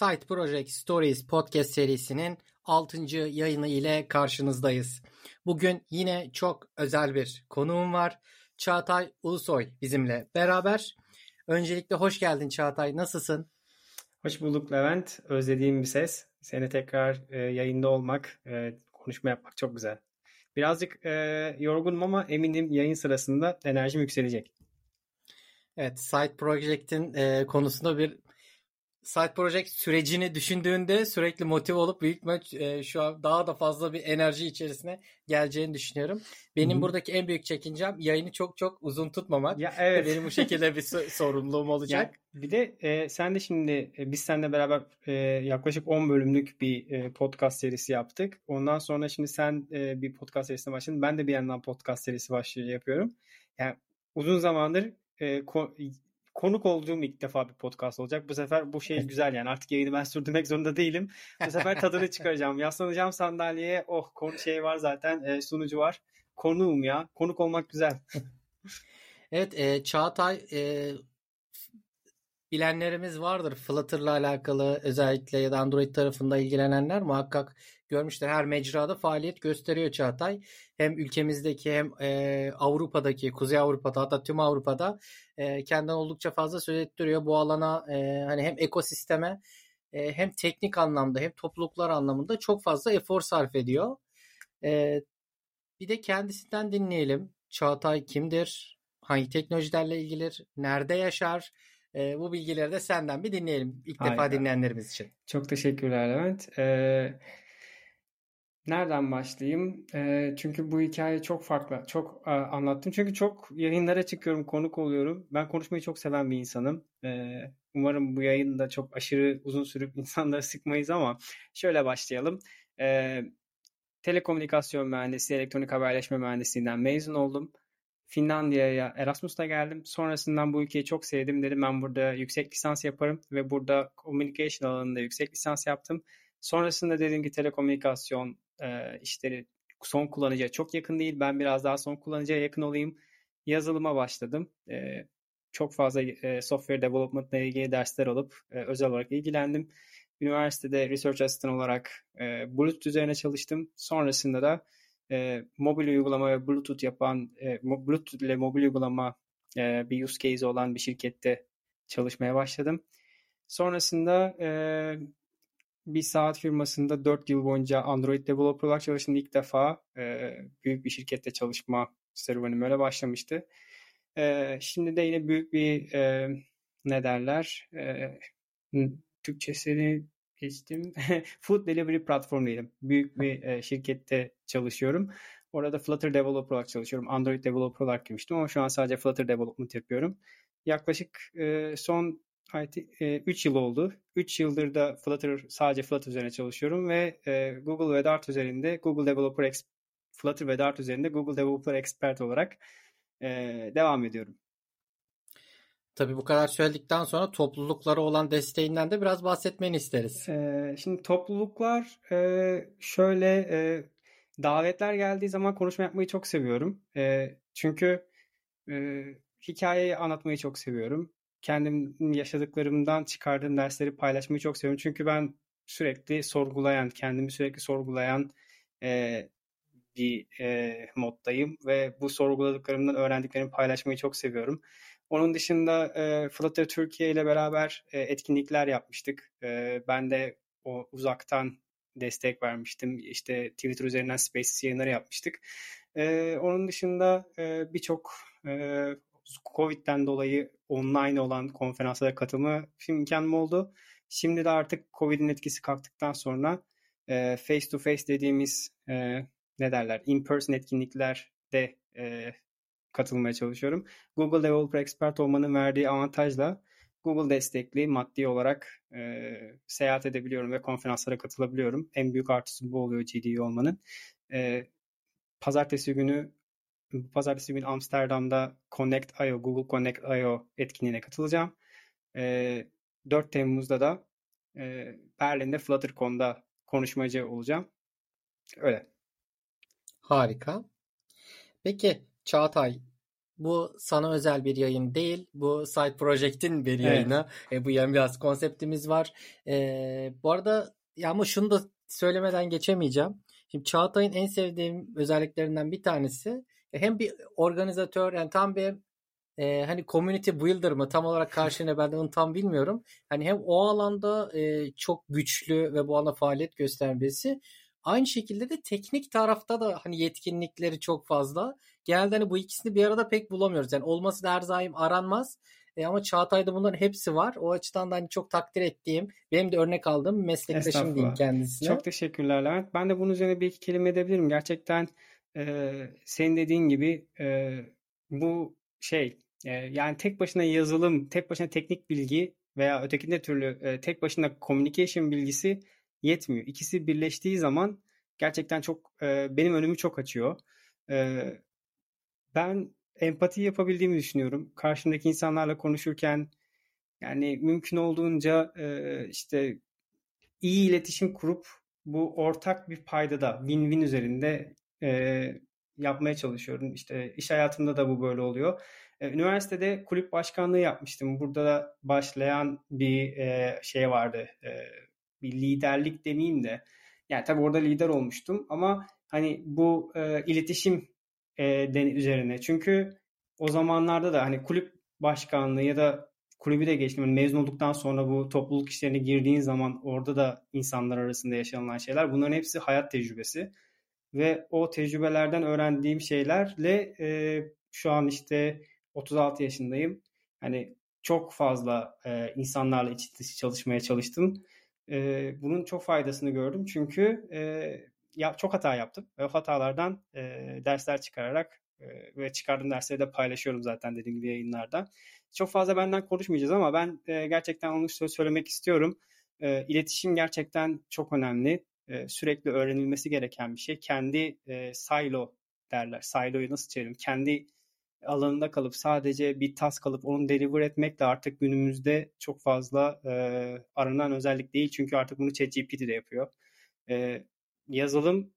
Site Project Stories podcast serisinin 6. yayını ile karşınızdayız. Bugün yine çok özel bir konuğum var. Çağatay Ulusoy bizimle beraber. Öncelikle hoş geldin Çağatay. Nasılsın? Hoş bulduk Levent. Özlediğim bir ses. Seni tekrar e, yayında olmak, e, konuşma yapmak çok güzel. Birazcık e, yorgunum ama eminim yayın sırasında enerjim yükselecek. Evet, Site Project'in e, konusunda bir Side Project sürecini düşündüğünde sürekli motive olup büyük maç e, şu an daha da fazla bir enerji içerisine geleceğini düşünüyorum. Benim Hı-hı. buradaki en büyük çekincem yayını çok çok uzun tutmamak. Ya evet. Benim bu şekilde bir sorumluluğum olacak. Ya, bir de e, sen de şimdi e, biz seninle beraber e, yaklaşık 10 bölümlük bir e, podcast serisi yaptık. Ondan sonra şimdi sen e, bir podcast serisine başladın. Ben de bir yandan podcast serisi başlıyor yapıyorum. Yani uzun zamandır e, ko- konuk olduğum ilk defa bir podcast olacak. Bu sefer bu şey güzel yani artık yayını ben sürdürmek zorunda değilim. Bu sefer tadını çıkaracağım. Yaslanacağım sandalyeye. Oh konu şey var zaten e, sunucu var. Konuğum ya. Konuk olmak güzel. evet e, Çağatay e, bilenlerimiz vardır. Flutter'la alakalı özellikle ya da Android tarafında ilgilenenler muhakkak görmüşler. Her mecrada faaliyet gösteriyor Çağatay. Hem ülkemizdeki hem e, Avrupa'daki, Kuzey Avrupa'da hatta tüm Avrupa'da e, kendinden oldukça fazla söz ettiriyor. Bu alana e, hani hem ekosisteme e, hem teknik anlamda hem topluluklar anlamında çok fazla efor sarf ediyor. E, bir de kendisinden dinleyelim. Çağatay kimdir? Hangi teknolojilerle ilgilir? Nerede yaşar? E, bu bilgileri de senden bir dinleyelim ilk Harika. defa dinleyenlerimiz için. Çok teşekkürler Levent. Ee, nereden başlayayım? Ee, çünkü bu hikaye çok farklı. Çok e, anlattım. Çünkü çok yayınlara çıkıyorum, konuk oluyorum. Ben konuşmayı çok seven bir insanım. Ee, umarım bu yayında çok aşırı uzun sürüp insanları sıkmayız ama şöyle başlayalım. Ee, telekomünikasyon mühendisi, elektronik haberleşme mühendisliğinden mezun oldum. Finlandiya'ya Erasmus'ta geldim. Sonrasından bu ülkeyi çok sevdim. Dedim ben burada yüksek lisans yaparım ve burada communication alanında yüksek lisans yaptım. Sonrasında dedim ki telekomünikasyon e, işleri son kullanıcıya çok yakın değil. Ben biraz daha son kullanıcıya yakın olayım. Yazılıma başladım. Çok fazla software development ile ilgili dersler alıp özel olarak ilgilendim. Üniversitede research assistant olarak Bluetooth üzerine çalıştım. Sonrasında da mobil uygulama ve Bluetooth yapan, Bluetooth ile mobil uygulama bir use case olan bir şirkette çalışmaya başladım. Sonrasında bir saat firmasında 4 yıl boyunca Android developer olarak çalıştım. İlk defa e, büyük bir şirkette çalışma serüvenim öyle başlamıştı. E, şimdi de yine büyük bir e, ne derler e, Türkçesini geçtim. Food Delivery platformundaydım. Büyük bir e, şirkette çalışıyorum. Orada Flutter Developer olarak çalışıyorum. Android Developer olarak girmiştim ama şu an sadece Flutter Development yapıyorum. Yaklaşık e, son 3 yıl oldu. 3 yıldır da Flutter sadece Flutter üzerine çalışıyorum ve e, Google ve Dart üzerinde Google Developer Ex Flutter ve Dart üzerinde Google Developer Expert olarak e, devam ediyorum. Tabii bu kadar söyledikten sonra topluluklara olan desteğinden de biraz bahsetmeni isteriz. Ee, şimdi topluluklar e, şöyle e, davetler geldiği zaman konuşma yapmayı çok seviyorum. E, çünkü e, hikayeyi anlatmayı çok seviyorum. Kendim yaşadıklarımdan çıkardığım dersleri paylaşmayı çok seviyorum. Çünkü ben sürekli sorgulayan, kendimi sürekli sorgulayan e, bir e, moddayım ve bu sorguladıklarımdan öğrendiklerimi paylaşmayı çok seviyorum. Onun dışında e, Flutter Türkiye ile beraber e, etkinlikler yapmıştık. E, ben de o uzaktan destek vermiştim. İşte Twitter üzerinden Spaces yayınları yapmıştık. E, onun dışında e, birçok e, Covid'den dolayı online olan konferanslara katılma imkanım oldu. Şimdi de artık Covid'in etkisi kalktıktan sonra face to face dediğimiz e, ne derler in-person etkinliklerde e, katılmaya çalışıyorum. Google Developer Expert olmanın verdiği avantajla Google destekli maddi olarak e, seyahat edebiliyorum ve konferanslara katılabiliyorum. En büyük artısı bu oluyor GDE olmanın. E, pazartesi günü pazartesi günü Amsterdam'da Connect.io, Google Connect.io etkinliğine katılacağım. E, 4 Temmuz'da da e, Berlin'de FlutterCon'da konuşmacı olacağım. Öyle. Harika. Peki Çağatay bu sana özel bir yayın değil. Bu Side Project'in bir yayını. Evet. E, bu yan biraz konseptimiz var. E, bu arada ya ama şunu da söylemeden geçemeyeceğim. Şimdi Çağatay'ın en sevdiğim özelliklerinden bir tanesi hem bir organizatör yani tam bir e, hani community builder mı tam olarak karşılığında ben de onu tam bilmiyorum. Hani hem o alanda e, çok güçlü ve bu alanda faaliyet gösteren birisi. Aynı şekilde de teknik tarafta da hani yetkinlikleri çok fazla. Genelde hani bu ikisini bir arada pek bulamıyoruz. Yani olması da her zaman aranmaz. E ama Çağatay'da bunların hepsi var. O açıdan da hani çok takdir ettiğim, benim de örnek aldığım meslektaşım diyeyim kendisine. Çok teşekkürler Levent. Ben de bunun üzerine bir iki kelime edebilirim. Gerçekten e, senin dediğin gibi e, bu şey e, yani tek başına yazılım, tek başına teknik bilgi veya ötekinde türlü e, tek başına communication bilgisi yetmiyor. İkisi birleştiği zaman gerçekten çok e, benim önümü çok açıyor. E, ben empati yapabildiğimi düşünüyorum. Karşımdaki insanlarla konuşurken yani mümkün olduğunca e, işte iyi iletişim kurup bu ortak bir payda da win-win üzerinde e, yapmaya çalışıyorum. İşte iş hayatımda da bu böyle oluyor. Üniversitede kulüp başkanlığı yapmıştım. Burada da başlayan bir e, şey vardı. E, bir liderlik demeyeyim de. Yani tabii orada lider olmuştum ama hani bu e, iletişim e, üzerine. Çünkü o zamanlarda da hani kulüp başkanlığı ya da kulübü de geçtim. Yani mezun olduktan sonra bu topluluk işlerine girdiğin zaman orada da insanlar arasında yaşanılan şeyler. Bunların hepsi hayat tecrübesi. Ve o tecrübelerden öğrendiğim şeylerle e, şu an işte 36 yaşındayım. Hani çok fazla e, insanlarla iç dışı çalışmaya çalıştım. E, bunun çok faydasını gördüm. Çünkü e, ya çok hata yaptım ve o hatalardan e, dersler çıkararak e, ve çıkardığım dersleri de paylaşıyorum zaten dediğim gibi yayınlarda. Çok fazla benden konuşmayacağız ama ben e, gerçekten onu söylemek istiyorum. E, iletişim gerçekten çok önemli. E, sürekli öğrenilmesi gereken bir şey. Kendi e, silo derler. Silo'yu nasıl çevirelim? Kendi alanında kalıp sadece bir task kalıp onu deliver etmek de artık günümüzde çok fazla e, aranan özellik değil. Çünkü artık bunu ChatGPT de yapıyor. E, yazılım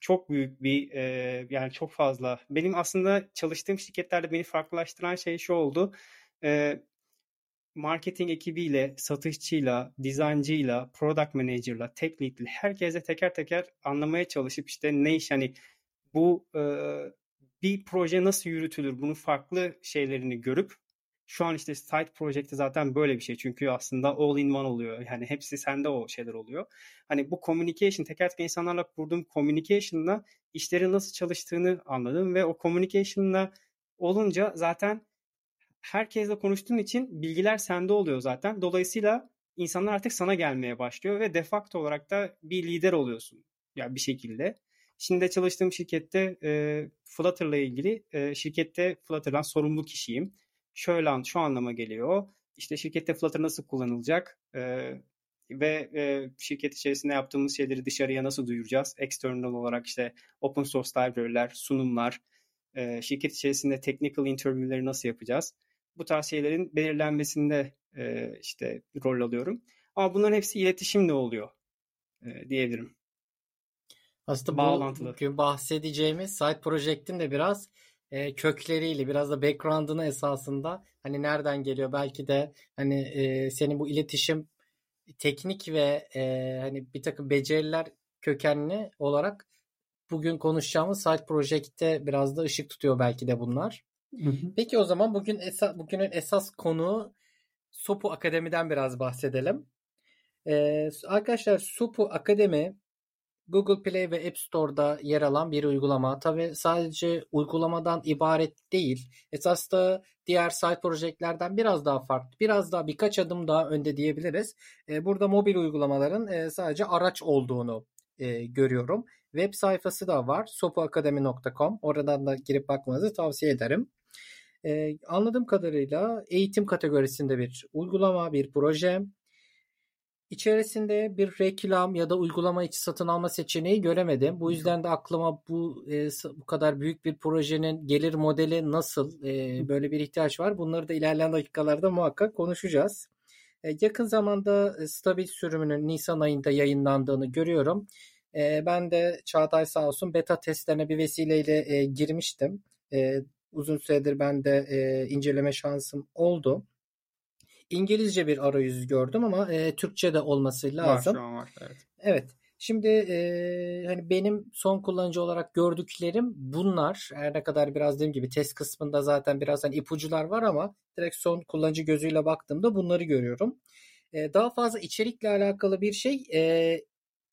çok büyük bir e, yani çok fazla. Benim aslında çalıştığım şirketlerde beni farklılaştıran şey şu oldu. E, marketing ekibiyle, satışçıyla, dizayncıyla, product manager'la, tech lead'le herkese teker teker anlamaya çalışıp işte ne iş hani bu e, bir proje nasıl yürütülür bunun farklı şeylerini görüp şu an işte site project'te zaten böyle bir şey. Çünkü aslında all in one oluyor. Yani hepsi sende o şeyler oluyor. Hani bu communication, teker teker insanlarla kurduğum communication'la işlerin nasıl çalıştığını anladım ve o communication'la olunca zaten herkesle konuştuğun için bilgiler sende oluyor zaten. Dolayısıyla insanlar artık sana gelmeye başlıyor ve de facto olarak da bir lider oluyorsun. Ya yani bir şekilde. Şimdi çalıştığım şirkette e, Flutter'la ilgili e, şirkette Flutter'dan sorumlu kişiyim şöyle an, şu anlama geliyor. İşte şirkette Flutter nasıl kullanılacak e, ve e, şirket içerisinde yaptığımız şeyleri dışarıya nasıl duyuracağız? External olarak işte open source library'ler, sunumlar, e, şirket içerisinde technical interview'leri nasıl yapacağız? Bu tarz şeylerin belirlenmesinde e, işte rol alıyorum. Ama bunların hepsi iletişimle oluyor e, diyebilirim. Aslında Bağlantılı. bugün bahsedeceğimiz Side Project'in de biraz e, kökleriyle biraz da background'ını esasında hani nereden geliyor belki de hani e, senin bu iletişim teknik ve e, hani bir takım beceriler kökenli olarak bugün konuşacağımız Side Project'te biraz da ışık tutuyor belki de bunlar. Peki o zaman bugün esa, bugünün esas konu Sopu Akademi'den biraz bahsedelim. Ee, arkadaşlar Sopu Akademi Google Play ve App Store'da yer alan bir uygulama. Tabi sadece uygulamadan ibaret değil. Esas da diğer site projelerden biraz daha farklı. Biraz daha birkaç adım daha önde diyebiliriz. E, burada mobil uygulamaların e, sadece araç olduğunu e, görüyorum. Web sayfası da var. sopuakademi.com. Oradan da girip bakmanızı tavsiye ederim. Anladığım kadarıyla eğitim kategorisinde bir uygulama, bir proje. İçerisinde bir reklam ya da uygulama içi satın alma seçeneği göremedim. Bu yüzden de aklıma bu e, bu kadar büyük bir projenin gelir modeli nasıl e, böyle bir ihtiyaç var. Bunları da ilerleyen dakikalarda muhakkak konuşacağız. E, yakın zamanda stabil sürümünün Nisan ayında yayınlandığını görüyorum. E, ben de Çağatay sağ olsun beta testlerine bir vesileyle e, girmiştim. E, uzun süredir ben de e, inceleme şansım oldu. İngilizce bir arayüz gördüm ama e, Türkçe de olması lazım. Var şu an var. Evet. Evet. Şimdi e, hani benim son kullanıcı olarak gördüklerim bunlar. Her ne kadar biraz dediğim gibi test kısmında zaten biraz hani ipucular var ama direkt son kullanıcı gözüyle baktığımda bunları görüyorum. E, daha fazla içerikle alakalı bir şey e,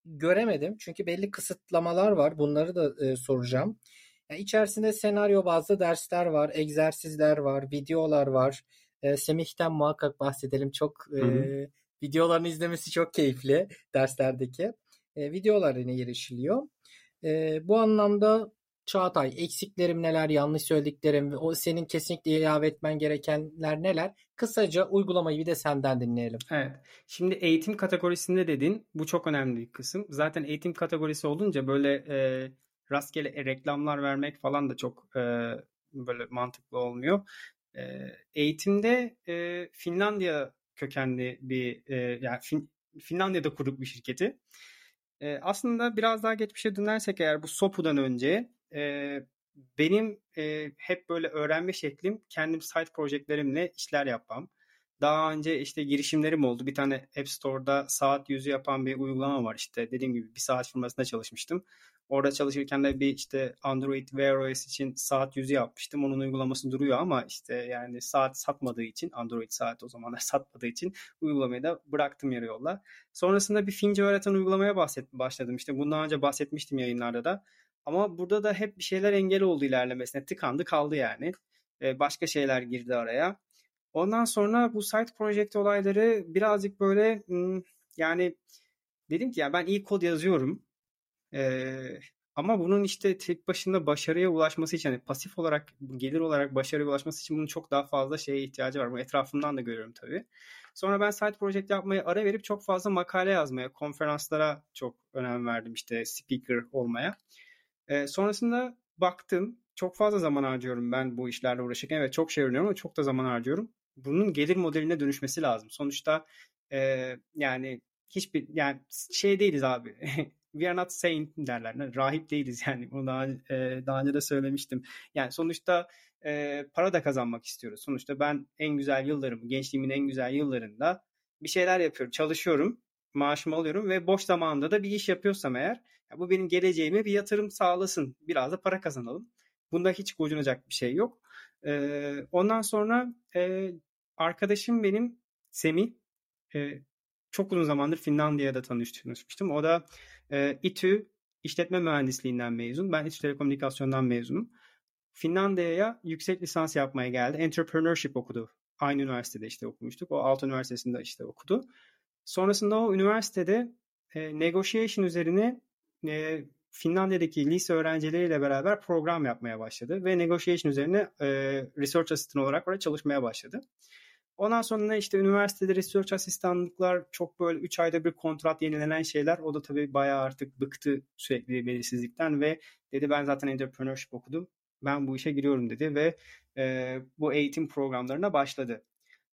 göremedim. Çünkü belli kısıtlamalar var. Bunları da e, soracağım. Yani içerisinde senaryo bazlı dersler var, egzersizler var, videolar var. E, Semih'ten muhakkak bahsedelim. Çok e, videolarını izlemesi çok keyifli derslerdeki. E, videolarına erişiliyor. E, bu anlamda Çağatay eksiklerim neler, yanlış söylediklerim o senin kesinlikle ilave etmen gerekenler neler? Kısaca uygulamayı bir de senden dinleyelim. Evet. Şimdi eğitim kategorisinde dedin. Bu çok önemli bir kısım. Zaten eğitim kategorisi olunca böyle e, rastgele reklamlar vermek falan da çok e, böyle mantıklı olmuyor. E, eğitimde e, Finlandiya kökenli bir e, yani fin, Finlandiya'da kurduk bir şirketi. E, aslında biraz daha geçmişe dönersek eğer bu SOPU'dan önce e, benim e, hep böyle öğrenme şeklim kendim site projeklerimle işler yapmam. Daha önce işte girişimlerim oldu. Bir tane App Store'da saat yüzü yapan bir uygulama var işte. Dediğim gibi bir saat firmasında çalışmıştım. Orada çalışırken de bir işte Android Wear OS için saat yüzü yapmıştım. Onun uygulaması duruyor ama işte yani saat satmadığı için Android saat o zamanlar satmadığı için uygulamayı da bıraktım yarı yolda. Sonrasında bir Fince öğreten uygulamaya bahset, başladım. İşte bundan önce bahsetmiştim yayınlarda da. Ama burada da hep bir şeyler engel oldu ilerlemesine. Tıkandı kaldı yani. Ee, başka şeyler girdi araya. Ondan sonra bu site project olayları birazcık böyle hmm, yani dedim ki ya ben iyi kod yazıyorum. Ee, ama bunun işte tek başına başarıya ulaşması için hani pasif olarak gelir olarak başarıya ulaşması için bunun çok daha fazla şeye ihtiyacı var. Bu etrafımdan da görüyorum tabii. Sonra ben site project yapmaya ara verip çok fazla makale yazmaya, konferanslara çok önem verdim işte speaker olmaya. E, sonrasında baktım çok fazla zaman harcıyorum ben bu işlerle uğraşırken. Evet çok şey öğreniyorum ama çok da zaman harcıyorum. Bunun gelir modeline dönüşmesi lazım. Sonuçta e, yani hiçbir yani şey değiliz abi. We are not saint derler. Rahip değiliz yani. Bunu daha, e, daha önce de söylemiştim. Yani sonuçta e, para da kazanmak istiyoruz. Sonuçta ben en güzel yıllarım, gençliğimin en güzel yıllarında bir şeyler yapıyorum, çalışıyorum, maaşımı alıyorum ve boş zamanında da bir iş yapıyorsam eğer ya bu benim geleceğime bir yatırım sağlasın. Biraz da para kazanalım. Bunda hiç gocunacak bir şey yok. Ee, ondan sonra e, arkadaşım benim Semih. E, çok uzun zamandır Finlandiya'da tanışmıştım. O da e, İTÜ işletme mühendisliğinden mezun. Ben İTÜ Telekomünikasyon'dan mezunum. Finlandiya'ya yüksek lisans yapmaya geldi. Entrepreneurship okudu. Aynı üniversitede işte okumuştuk. O Alt Üniversitesi'nde işte okudu. Sonrasında o üniversitede e, negotiation üzerine e, Finlandiya'daki lise öğrencileriyle beraber program yapmaya başladı ve negotiation üzerine e, research assistant olarak orada çalışmaya başladı. Ondan sonra işte üniversitede research asistanlıklar çok böyle 3 ayda bir kontrat yenilenen şeyler. O da tabii bayağı artık bıktı sürekli belirsizlikten ve dedi ben zaten entrepreneurship okudum. Ben bu işe giriyorum dedi ve e, bu eğitim programlarına başladı.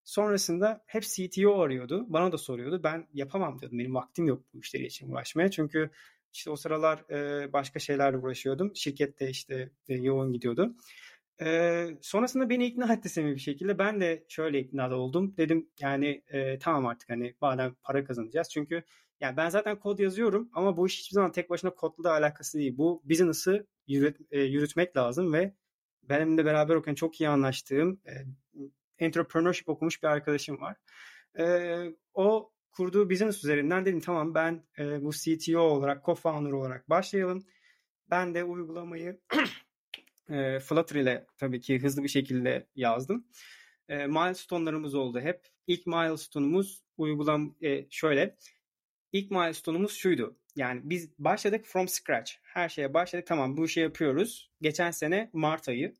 Sonrasında hep CTO arıyordu. Bana da soruyordu. Ben yapamam diyordum. Benim vaktim yok bu işleri için uğraşmaya. Çünkü işte o sıralar e, başka şeylerle uğraşıyordum. Şirkette işte e, yoğun gidiyordu. E, sonrasında beni ikna etti Semih bir şekilde. Ben de şöyle ikna oldum. Dedim yani e, tamam artık hani madem para kazanacağız. Çünkü yani ben zaten kod yazıyorum ama bu iş hiçbir zaman tek başına kodla da alakası değil. Bu business'ı yürüt, e, yürütmek lazım ve benimle beraber okuyan çok iyi anlaştığım e, entrepreneurship okumuş bir arkadaşım var. E, o kurduğu business üzerinden dedim tamam ben e, bu CTO olarak, co-founder olarak başlayalım. Ben de uygulamayı e, Flutter ile tabii ki hızlı bir şekilde yazdım. E, milestone'larımız oldu hep. İlk milestone'umuz uygulam e, şöyle. İlk milestone'umuz şuydu. Yani biz başladık from scratch. Her şeye başladık. Tamam bu işi yapıyoruz. Geçen sene Mart ayı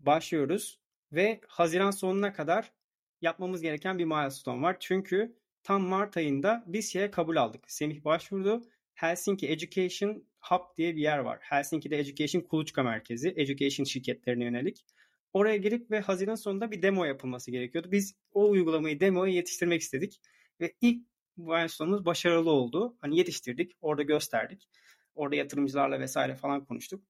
başlıyoruz ve Haziran sonuna kadar yapmamız gereken bir milestone var. Çünkü tam Mart ayında biz şeye kabul aldık. Semih başvurdu. Helsinki Education Hub diye bir yer var. Helsinki'de Education kuluçka merkezi. Education şirketlerine yönelik. Oraya girip ve Haziran sonunda bir demo yapılması gerekiyordu. Biz o uygulamayı demoya yetiştirmek istedik. Ve ilk milestone'umuz başarılı oldu. Hani yetiştirdik, orada gösterdik. Orada yatırımcılarla vesaire falan konuştuk.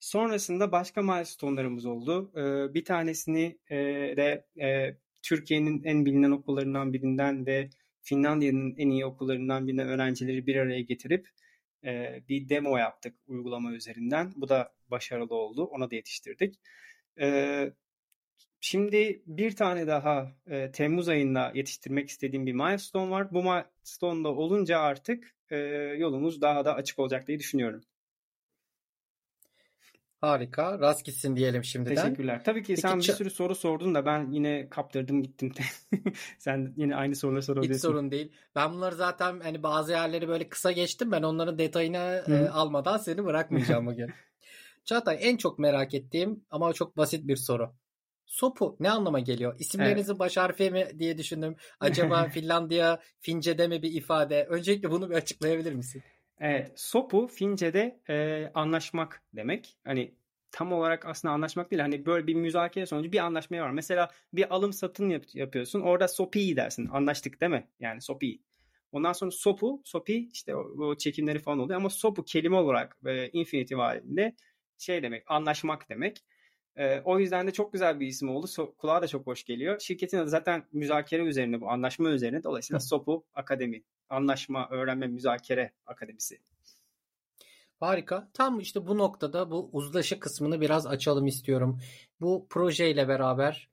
Sonrasında başka milestone'larımız oldu. Ee, bir tanesini e, de e, Türkiye'nin en bilinen okullarından birinden ve Finlandiya'nın en iyi okullarından birinden öğrencileri bir araya getirip e, bir demo yaptık uygulama üzerinden. Bu da başarılı oldu. Ona da yetiştirdik. E, şimdi bir tane daha e, Temmuz ayında yetiştirmek istediğim bir milestone var. Bu milestone'da olunca artık e, yolumuz daha da açık olacak diye düşünüyorum. Harika. Rast gitsin diyelim şimdiden. Teşekkürler. Tabii ki Peki, sen bir sürü soru sordun da ben yine kaptırdım gittim. sen yine aynı soruları sorabilirsin. Hiç sorun değil. Ben bunları zaten hani bazı yerleri böyle kısa geçtim. Ben onların detayını e, almadan seni bırakmayacağım bugün. Çağatay en çok merak ettiğim ama çok basit bir soru. Sopu ne anlama geliyor? İsimlerinizin evet. baş harfi mi diye düşündüm. Acaba Finlandiya Fince'de mi bir ifade? Öncelikle bunu bir açıklayabilir misin? Evet, sopu Fince'de e, anlaşmak demek. Hani tam olarak aslında anlaşmak değil. Hani böyle bir müzakere sonucu bir anlaşmaya var. Mesela bir alım satın yap- yapıyorsun. Orada sopi dersin. Anlaştık değil mi? Yani sopi. Ondan sonra sopu, sopi işte o, o çekimleri falan oluyor ama sopu kelime olarak e, infinitive halinde şey demek, anlaşmak demek. E, o yüzden de çok güzel bir isim oldu. So, kulağa da çok hoş geliyor. Şirketin adı zaten müzakere üzerine bu, anlaşma üzerine. Dolayısıyla Sopu Akademi Anlaşma, Öğrenme, Müzakere Akademisi. Harika. Tam işte bu noktada bu uzlaşı kısmını biraz açalım istiyorum. Bu projeyle beraber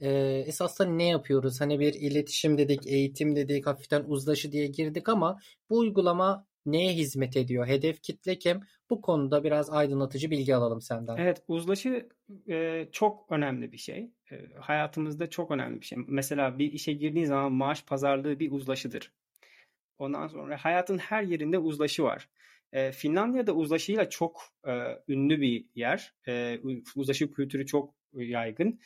e, esasında ne yapıyoruz? Hani bir iletişim dedik, eğitim dedik, hafiften uzlaşı diye girdik ama bu uygulama neye hizmet ediyor? Hedef kitle kim? Bu konuda biraz aydınlatıcı bilgi alalım senden. Evet, uzlaşı e, çok önemli bir şey. E, hayatımızda çok önemli bir şey. Mesela bir işe girdiğin zaman maaş pazarlığı bir uzlaşıdır. Ondan sonra hayatın her yerinde uzlaşı var. E, Finlandiya'da uzlaşıyla çok e, ünlü bir yer. E, uzlaşı kültürü çok yaygın.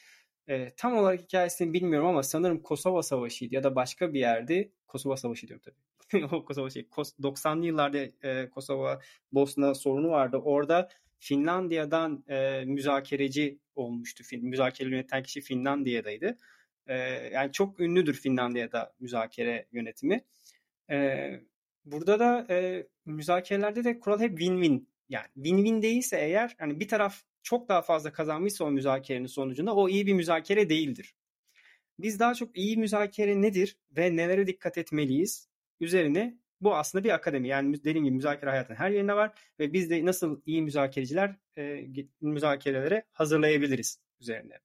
E, tam olarak hikayesini bilmiyorum ama sanırım Kosova Savaşı'ydı ya da başka bir yerde. Kosova Savaşı diyorum tabii. Kosova şey. 90'lı yıllarda e, Kosova Bosna sorunu vardı. Orada Finlandiya'dan e, müzakereci olmuştu. Fin, müzakere yöneten kişi Finlandiya'daydı. E, yani çok ünlüdür Finlandiya'da müzakere yönetimi. E, burada da e, müzakerelerde de kural hep win-win. Yani win-win değilse eğer hani bir taraf çok daha fazla kazanmışsa o müzakerenin sonucunda o iyi bir müzakere değildir. Biz daha çok iyi müzakere nedir ve nelere dikkat etmeliyiz üzerine bu aslında bir akademi. Yani dediğim gibi müzakere hayatın her yerinde var ve biz de nasıl iyi müzakereciler e, müzakerelere hazırlayabiliriz üzerine.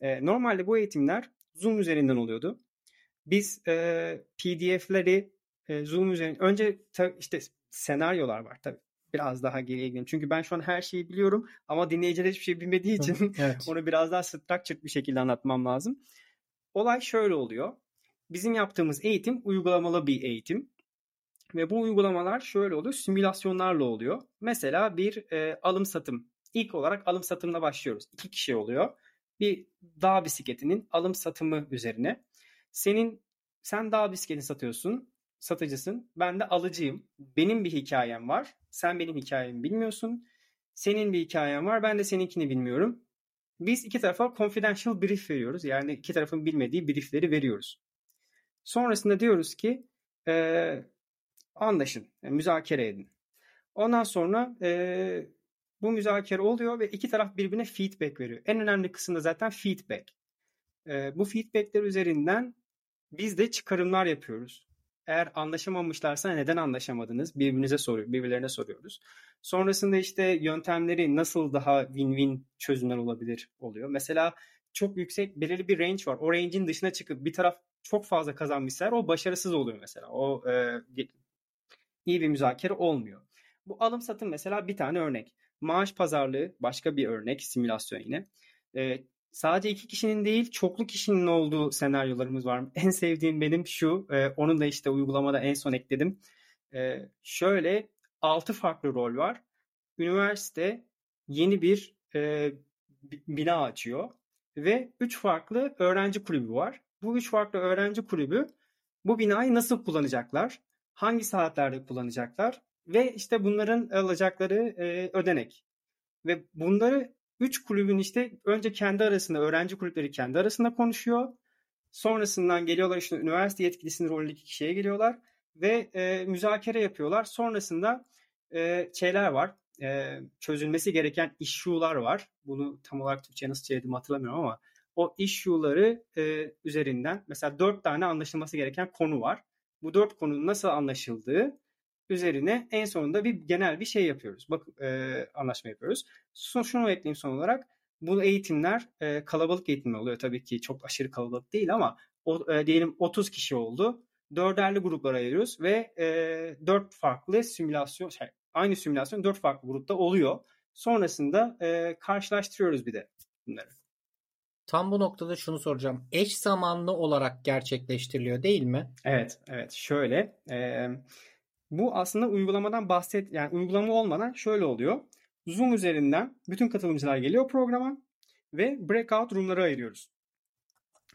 E, normalde bu eğitimler Zoom üzerinden oluyordu. Biz e, PDF'leri e, Zoom üzerinden önce işte senaryolar var tabii. Biraz daha geriye gidelim. Çünkü ben şu an her şeyi biliyorum ama dinleyiciler hiçbir şey bilmediği için evet. onu biraz daha structured bir şekilde anlatmam lazım. Olay şöyle oluyor. Bizim yaptığımız eğitim uygulamalı bir eğitim. Ve bu uygulamalar şöyle oluyor. Simülasyonlarla oluyor. Mesela bir e, alım satım. İlk olarak alım satımla başlıyoruz. İki kişi oluyor. Bir dağ bisikletinin alım satımı üzerine. Senin sen dağ bisikletini satıyorsun satıcısın. Ben de alıcıyım. Benim bir hikayem var. Sen benim hikayemi bilmiyorsun. Senin bir hikayen var. Ben de seninkini bilmiyorum. Biz iki tarafa confidential brief veriyoruz. Yani iki tarafın bilmediği briefleri veriyoruz. Sonrasında diyoruz ki e, anlaşın, yani müzakere edin. Ondan sonra e, bu müzakere oluyor ve iki taraf birbirine feedback veriyor. En önemli kısım da zaten feedback. E, bu feedbackler üzerinden biz de çıkarımlar yapıyoruz. Eğer anlaşamamışlarsa neden anlaşamadınız? Birbirinize soruyor, birbirlerine soruyoruz. Sonrasında işte yöntemleri nasıl daha win-win çözümler olabilir oluyor. Mesela çok yüksek belirli bir range var. O range'in dışına çıkıp bir taraf çok fazla kazanmışsa o başarısız oluyor mesela. O e, iyi bir müzakere olmuyor. Bu alım satım mesela bir tane örnek. Maaş pazarlığı başka bir örnek simülasyon yine. E, sadece iki kişinin değil çoklu kişinin olduğu senaryolarımız var. En sevdiğim benim şu. E, onu da işte uygulamada en son ekledim. E, şöyle altı farklı rol var. Üniversite yeni bir e, bina açıyor ve üç farklı öğrenci kulübü var. Bu üç farklı öğrenci kulübü bu binayı nasıl kullanacaklar? Hangi saatlerde kullanacaklar? Ve işte bunların alacakları e, ödenek. Ve bunları Üç kulübün işte önce kendi arasında, öğrenci kulüpleri kendi arasında konuşuyor. Sonrasından geliyorlar işte üniversite yetkilisinin rolündeki kişiye geliyorlar ve e, müzakere yapıyorlar. Sonrasında e, şeyler var. e, çözülmesi gereken issue'lar var. Bunu tam olarak Türkçe'ye nasıl çevirdim hatırlamıyorum ama o issue'ları e, üzerinden mesela dört tane anlaşılması gereken konu var. Bu dört konunun nasıl anlaşıldığı üzerine en sonunda bir genel bir şey yapıyoruz. Bak e, anlaşma yapıyoruz. Son, şunu ekleyeyim son olarak. Bu eğitimler e, kalabalık eğitimler oluyor tabii ki çok aşırı kalabalık değil ama o, e, diyelim 30 kişi oldu. Dörderli gruplara ayırıyoruz ve e, dört farklı simülasyon, şey, aynı simülasyon dört farklı grupta oluyor. Sonrasında e, karşılaştırıyoruz bir de bunları. Tam bu noktada şunu soracağım. Eş zamanlı olarak gerçekleştiriliyor değil mi? Evet, evet. Şöyle, e, bu aslında uygulamadan bahset, yani uygulama olmadan şöyle oluyor. Zoom üzerinden bütün katılımcılar geliyor programa ve breakout room'lara ayırıyoruz.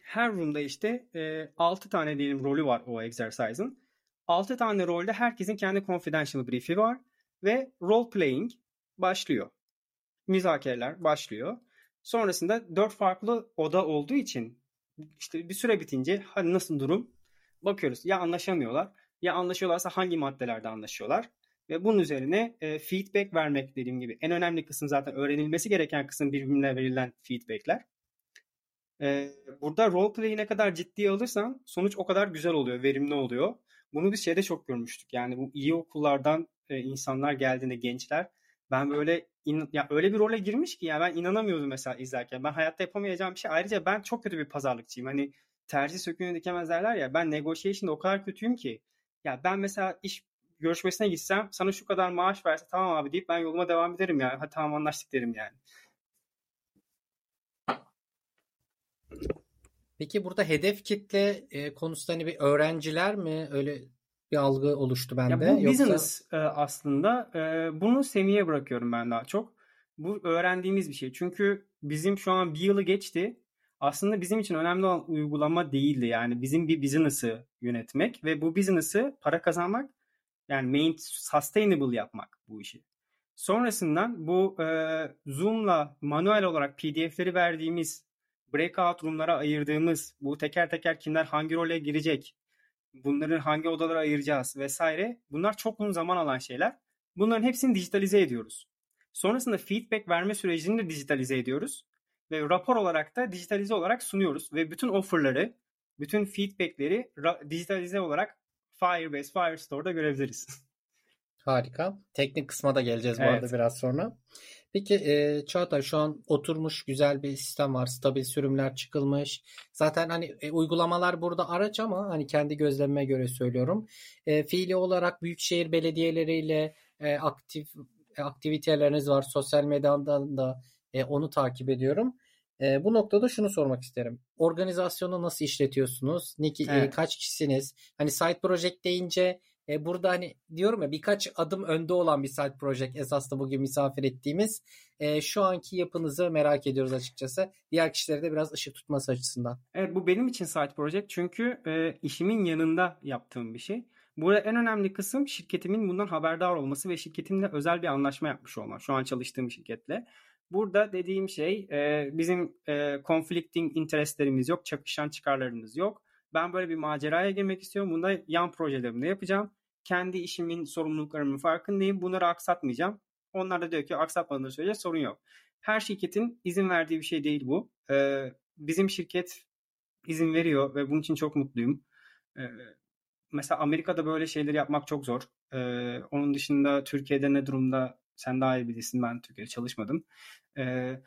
Her room'da işte e, 6 tane diyelim rolü var o exercise'ın. 6 tane rolde herkesin kendi confidential brief'i var ve role playing başlıyor. Müzakereler başlıyor. Sonrasında 4 farklı oda olduğu için işte bir süre bitince hadi nasıl durum bakıyoruz. Ya anlaşamıyorlar ya anlaşıyorlarsa hangi maddelerde anlaşıyorlar ve bunun üzerine e, feedback vermek dediğim gibi en önemli kısım zaten öğrenilmesi gereken kısım birbirine verilen feedbackler. E, burada roleplay'i ne kadar ciddiye alırsan sonuç o kadar güzel oluyor, verimli oluyor. Bunu biz şeyde çok görmüştük. Yani bu iyi okullardan e, insanlar geldiğinde gençler ben böyle in, ya öyle bir role girmiş ki ya ben inanamıyordum mesela izlerken. Ben hayatta yapamayacağım bir şey. Ayrıca ben çok kötü bir pazarlıkçıyım. Hani tercih söküğünü dikemez derler ya. Ben negotiation'da o kadar kötüyüm ki. Ya ben mesela iş görüşmesine gitsem sana şu kadar maaş verse tamam abi deyip ben yoluma devam ederim yani. Hadi tamam anlaştık derim yani. Peki burada hedef kitle e, konusunda hani bir öğrenciler mi öyle bir algı oluştu bende. Ya bu Yoksa... business e, aslında e, bunu Semih'e bırakıyorum ben daha çok. Bu öğrendiğimiz bir şey. Çünkü bizim şu an bir yılı geçti. Aslında bizim için önemli olan uygulama değildi. Yani bizim bir business'ı yönetmek ve bu business'ı para kazanmak yani main sustainable yapmak bu işi. Sonrasından bu e, Zoom'la manuel olarak PDF'leri verdiğimiz breakout room'lara ayırdığımız bu teker teker kimler hangi role girecek, bunların hangi odalara ayıracağız vesaire bunlar çok uzun zaman alan şeyler. Bunların hepsini dijitalize ediyoruz. Sonrasında feedback verme sürecini de dijitalize ediyoruz. Ve rapor olarak da dijitalize olarak sunuyoruz. Ve bütün offerları, bütün feedbackleri dijitalize olarak Firebase, Firestore'da görebiliriz. Harika. Teknik kısma da geleceğiz bu evet. arada biraz sonra. Peki e, Çağatay şu an oturmuş güzel bir sistem var. Stabil sürümler çıkılmış. Zaten hani e, uygulamalar burada araç ama hani kendi gözlemime göre söylüyorum. E, fiili olarak büyükşehir belediyeleriyle e, aktif e, aktiviteleriniz var. Sosyal medyadan da e, onu takip ediyorum. E, bu noktada şunu sormak isterim. Organizasyonu nasıl işletiyorsunuz? Ne, evet. e, kaç kişisiniz? Hani side project deyince e, burada hani diyorum ya birkaç adım önde olan bir side project esas da bugün misafir ettiğimiz. E, şu anki yapınızı merak ediyoruz açıkçası. Diğer kişilere de biraz ışık tutması açısından. Evet bu benim için side project çünkü e, işimin yanında yaptığım bir şey. Burada en önemli kısım şirketimin bundan haberdar olması ve şirketimle özel bir anlaşma yapmış olmam. Şu an çalıştığım şirketle. Burada dediğim şey e, bizim e, conflicting interestlerimiz yok, çakışan çıkarlarımız yok. Ben böyle bir maceraya girmek istiyorum. Bunda yan projelerimde yapacağım. Kendi işimin sorumluluklarımın farkındayım. Bunları aksatmayacağım. Onlar da diyor ki aksatmadığını sürece sorun yok. Her şirketin izin verdiği bir şey değil bu. Ee, bizim şirket izin veriyor ve bunun için çok mutluyum. Ee, mesela Amerika'da böyle şeyleri yapmak çok zor. Ee, onun dışında Türkiye'de ne durumda sen daha iyi bilirsin. Ben Türkiye'de çalışmadım. Ee,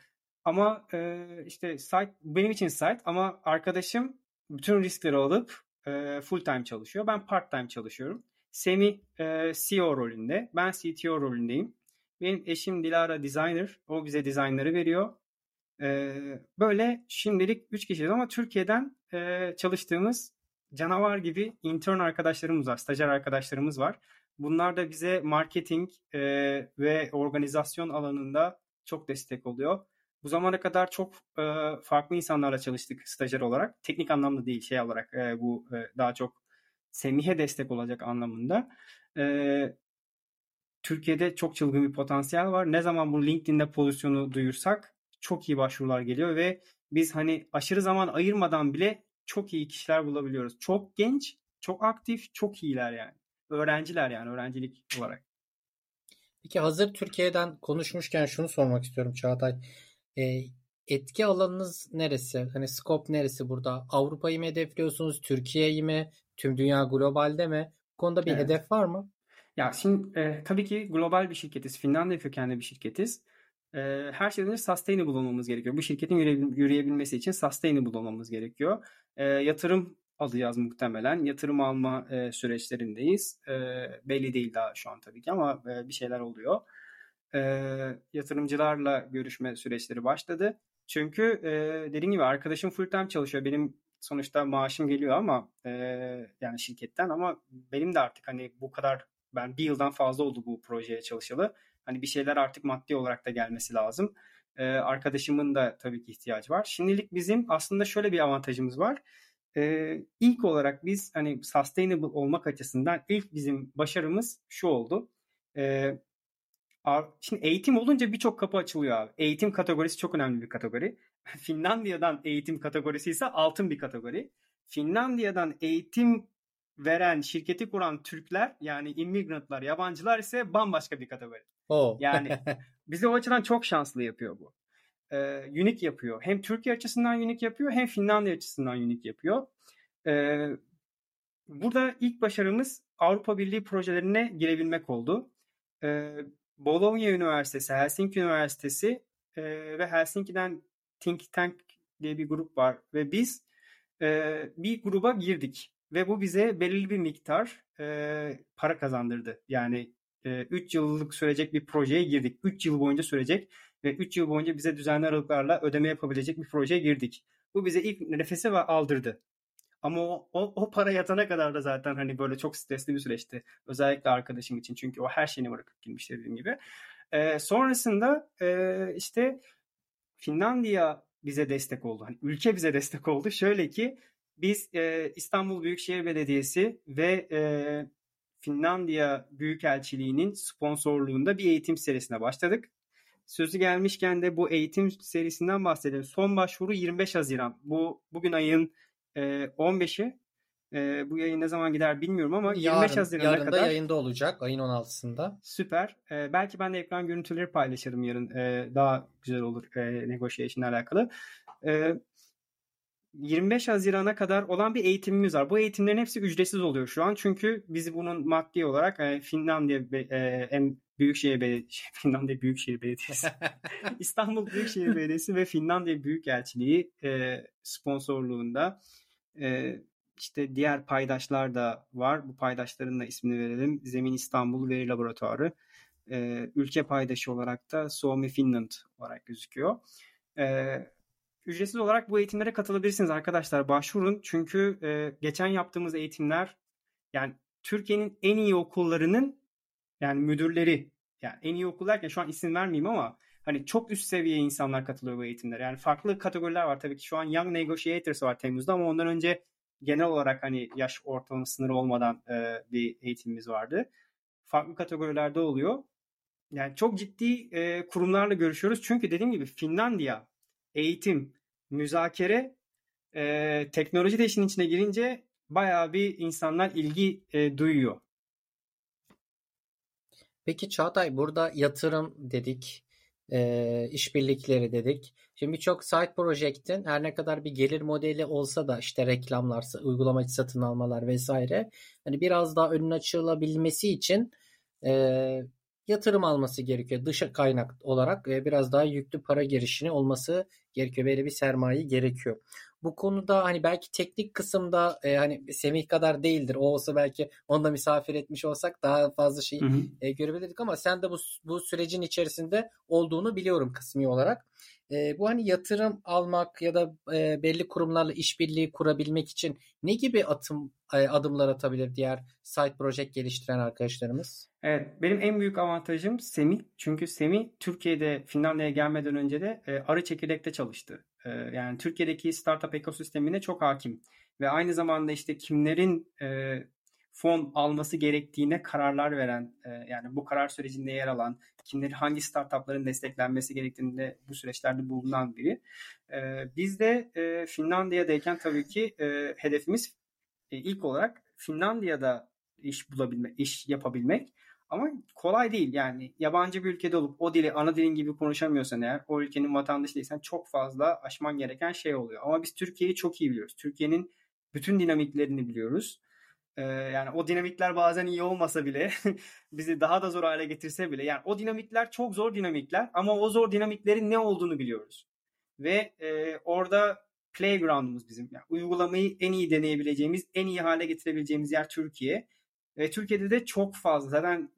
ama e, işte site benim için site ama arkadaşım bütün riskleri alıp e, full time çalışıyor. Ben part time çalışıyorum. Semi e, CEO rolünde. Ben CTO rolündeyim. Benim eşim Dilara designer. O bize dizaynları veriyor. E, böyle şimdilik 3 kişiyiz ama Türkiye'den e, çalıştığımız canavar gibi intern arkadaşlarımız var. Stajyer arkadaşlarımız var. Bunlar da bize marketing e, ve organizasyon alanında çok destek oluyor. Bu zamana kadar çok e, farklı insanlarla çalıştık stajyer olarak. Teknik anlamda değil şey olarak e, bu e, daha çok Semih'e destek olacak anlamında. E, Türkiye'de çok çılgın bir potansiyel var. Ne zaman bu LinkedIn'de pozisyonu duyursak çok iyi başvurular geliyor ve biz hani aşırı zaman ayırmadan bile çok iyi kişiler bulabiliyoruz. Çok genç, çok aktif, çok iyiler yani. Öğrenciler yani öğrencilik olarak. Peki hazır Türkiye'den konuşmuşken şunu sormak istiyorum Çağatay. E, etki alanınız neresi? Hani scope neresi burada? Avrupa'yı mı hedefliyorsunuz? Türkiye'yi mi? Tüm dünya globalde mi? Bu konuda bir Evet. hedef var mı? Ya şimdi e, tabii ki global bir şirketiz. Finlandiya kökenli bir şirketiz. E, her şeyden önce sustainable olmamız gerekiyor. Bu şirketin yürüyebil- yürüyebilmesi için sustainable olmamız gerekiyor. E, yatırım alacağız muhtemelen. Yatırım alma e, süreçlerindeyiz. E, belli değil daha şu an tabii ki ama e, bir şeyler oluyor. E, yatırımcılarla görüşme süreçleri başladı. Çünkü e, dediğim gibi arkadaşım full time çalışıyor. Benim sonuçta maaşım geliyor ama e, yani şirketten ama benim de artık hani bu kadar ben bir yıldan fazla oldu bu projeye çalışalı. Hani bir şeyler artık maddi olarak da gelmesi lazım. Ee, arkadaşımın da tabii ki ihtiyacı var. Şimdilik bizim aslında şöyle bir avantajımız var. Ee, ilk olarak biz hani sustainable olmak açısından ilk bizim başarımız şu oldu. Ee, şimdi eğitim olunca birçok kapı açılıyor abi. Eğitim kategorisi çok önemli bir kategori. Finlandiya'dan eğitim kategorisi ise altın bir kategori. Finlandiya'dan eğitim veren, şirketi kuran Türkler yani immigrantlar, yabancılar ise bambaşka bir kategori. Oo. Yani bizi o açıdan çok şanslı yapıyor bu. Ee, unique yapıyor. Hem Türkiye açısından unique yapıyor hem Finlandiya açısından unique yapıyor. Ee, burada ilk başarımız Avrupa Birliği projelerine girebilmek oldu. Ee, Bologna Üniversitesi, Helsinki Üniversitesi e, ve Helsinki'den Think Tank diye bir grup var ve biz e, bir gruba girdik ve bu bize belirli bir miktar e, para kazandırdı. Yani 3 yıllık sürecek bir projeye girdik. 3 yıl boyunca sürecek ve 3 yıl boyunca bize düzenli aralıklarla ödeme yapabilecek bir projeye girdik. Bu bize ilk nefesi aldırdı. Ama o, o, o para yatana kadar da zaten hani böyle çok stresli bir süreçti. Özellikle arkadaşım için çünkü o her şeyini bırakıp girmişti dediğim gibi. Ee, sonrasında e, işte Finlandiya bize destek oldu. Hani ülke bize destek oldu. Şöyle ki biz e, İstanbul Büyükşehir Belediyesi ve e, Finlandiya Büyükelçiliği'nin sponsorluğunda bir eğitim serisine başladık. Sözü gelmişken de bu eğitim serisinden bahsedelim. Son başvuru 25 Haziran. Bu bugün ayın e, 15'i. E, bu yayın ne zaman gider bilmiyorum ama yarın, 25 Haziran'a yarın kadar. da yayında olacak ayın 16'sında. Süper. E, belki ben de ekran görüntüleri paylaşırım yarın. E, daha güzel olur e, negotiation alakalı. E, 25 Haziran'a kadar olan bir eğitimimiz var. Bu eğitimlerin hepsi ücretsiz oluyor şu an. Çünkü biz bunun maddi olarak e, Finlandiya e, Büyükşehir Belediyesi, Finlandiya Büyükşehir Belediyesi, İstanbul Büyükşehir Belediyesi ve Finlandiya Büyükelçiliği e, sponsorluğunda e, işte diğer paydaşlar da var. Bu paydaşların da ismini verelim. Zemin İstanbul Veri Laboratuvarı. E, ülke paydaşı olarak da Suomi Finland olarak gözüküyor. E, ücretsiz olarak bu eğitimlere katılabilirsiniz arkadaşlar. Başvurun çünkü e, geçen yaptığımız eğitimler yani Türkiye'nin en iyi okullarının yani müdürleri yani en iyi okul derken şu an isim vermeyeyim ama hani çok üst seviye insanlar katılıyor bu eğitimlere. Yani farklı kategoriler var tabii ki şu an Young Negotiators var Temmuz'da ama ondan önce genel olarak hani yaş ortalama sınırı olmadan e, bir eğitimimiz vardı. Farklı kategorilerde oluyor. Yani çok ciddi e, kurumlarla görüşüyoruz. Çünkü dediğim gibi Finlandiya eğitim, müzakere, e, teknoloji de işin içine girince bayağı bir insanlar ilgi e, duyuyor. Peki Çağatay burada yatırım dedik, e, işbirlikleri dedik. Şimdi birçok side project'in her ne kadar bir gelir modeli olsa da işte reklamlar, uygulama satın almalar vesaire hani biraz daha önün açılabilmesi için e, yatırım alması gerekiyor. Dış kaynak olarak e, biraz daha yüklü para girişini olması gerekiyor. Böyle bir sermaye gerekiyor. Bu konuda hani belki teknik kısımda e, hani Semih kadar değildir. O olsa belki onu da misafir etmiş olsak daha fazla şey e, görebilirdik ama sen de bu bu sürecin içerisinde olduğunu biliyorum kısmi olarak. E, bu hani yatırım almak ya da e, belli kurumlarla işbirliği kurabilmek için ne gibi atım e, adımlar atabilir diğer site project geliştiren arkadaşlarımız? Evet, benim en büyük avantajım Semih. Çünkü Semih Türkiye'de Finlandiya'ya gelmeden önce de e, arı çekirdekte çalıştı. E, yani Türkiye'deki startup ekosistemine çok hakim ve aynı zamanda işte kimlerin e, fon alması gerektiğine kararlar veren, e, yani bu karar sürecinde yer alan, kimleri hangi startupların desteklenmesi gerektiğinde bu süreçlerde bulunan biri. E, biz de e, Finlandiya'dayken tabii ki e, hedefimiz e, ilk olarak Finlandiya'da iş bulabilmek, iş yapabilmek. Ama kolay değil yani yabancı bir ülkede olup o dili ana dilin gibi konuşamıyorsan eğer o ülkenin vatandaşı değilsen çok fazla aşman gereken şey oluyor. Ama biz Türkiye'yi çok iyi biliyoruz. Türkiye'nin bütün dinamiklerini biliyoruz. Ee, yani o dinamikler bazen iyi olmasa bile bizi daha da zor hale getirse bile yani o dinamikler çok zor dinamikler ama o zor dinamiklerin ne olduğunu biliyoruz. Ve e, orada playground'umuz bizim. Yani uygulamayı en iyi deneyebileceğimiz, en iyi hale getirebileceğimiz yer Türkiye. Ve Türkiye'de de çok fazla. Zaten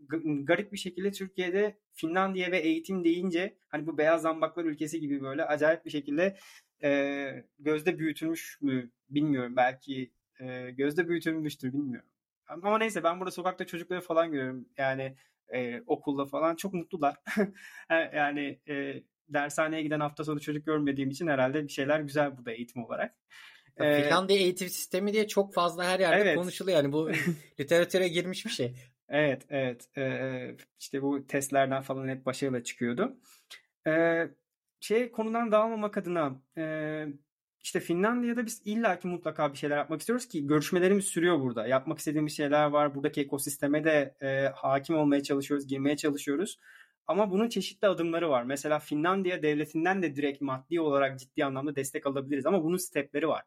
garip bir şekilde Türkiye'de Finlandiya ve eğitim deyince hani bu beyaz zambaklar ülkesi gibi böyle acayip bir şekilde e, gözde büyütülmüş mü bilmiyorum. Belki e, gözde büyütülmüştür bilmiyorum. Ama neyse ben burada sokakta çocukları falan görüyorum. Yani e, okulda falan çok mutlular. yani e, dershaneye giden hafta sonu çocuk görmediğim için herhalde bir şeyler güzel burada eğitim olarak. Ee, Finlandiya eğitim sistemi diye çok fazla her yerde evet. konuşuluyor. Yani bu literatüre girmiş bir şey. Evet, evet. Ee, işte bu testlerden falan hep başarıyla çıkıyordu. Ee, şey konudan dağılmamak adına e, işte Finlandiya'da biz illaki mutlaka bir şeyler yapmak istiyoruz ki görüşmelerimiz sürüyor burada. Yapmak istediğimiz şeyler var. Buradaki ekosisteme de e, hakim olmaya çalışıyoruz, girmeye çalışıyoruz. Ama bunun çeşitli adımları var. Mesela Finlandiya devletinden de direkt maddi olarak ciddi anlamda destek alabiliriz ama bunun stepleri var.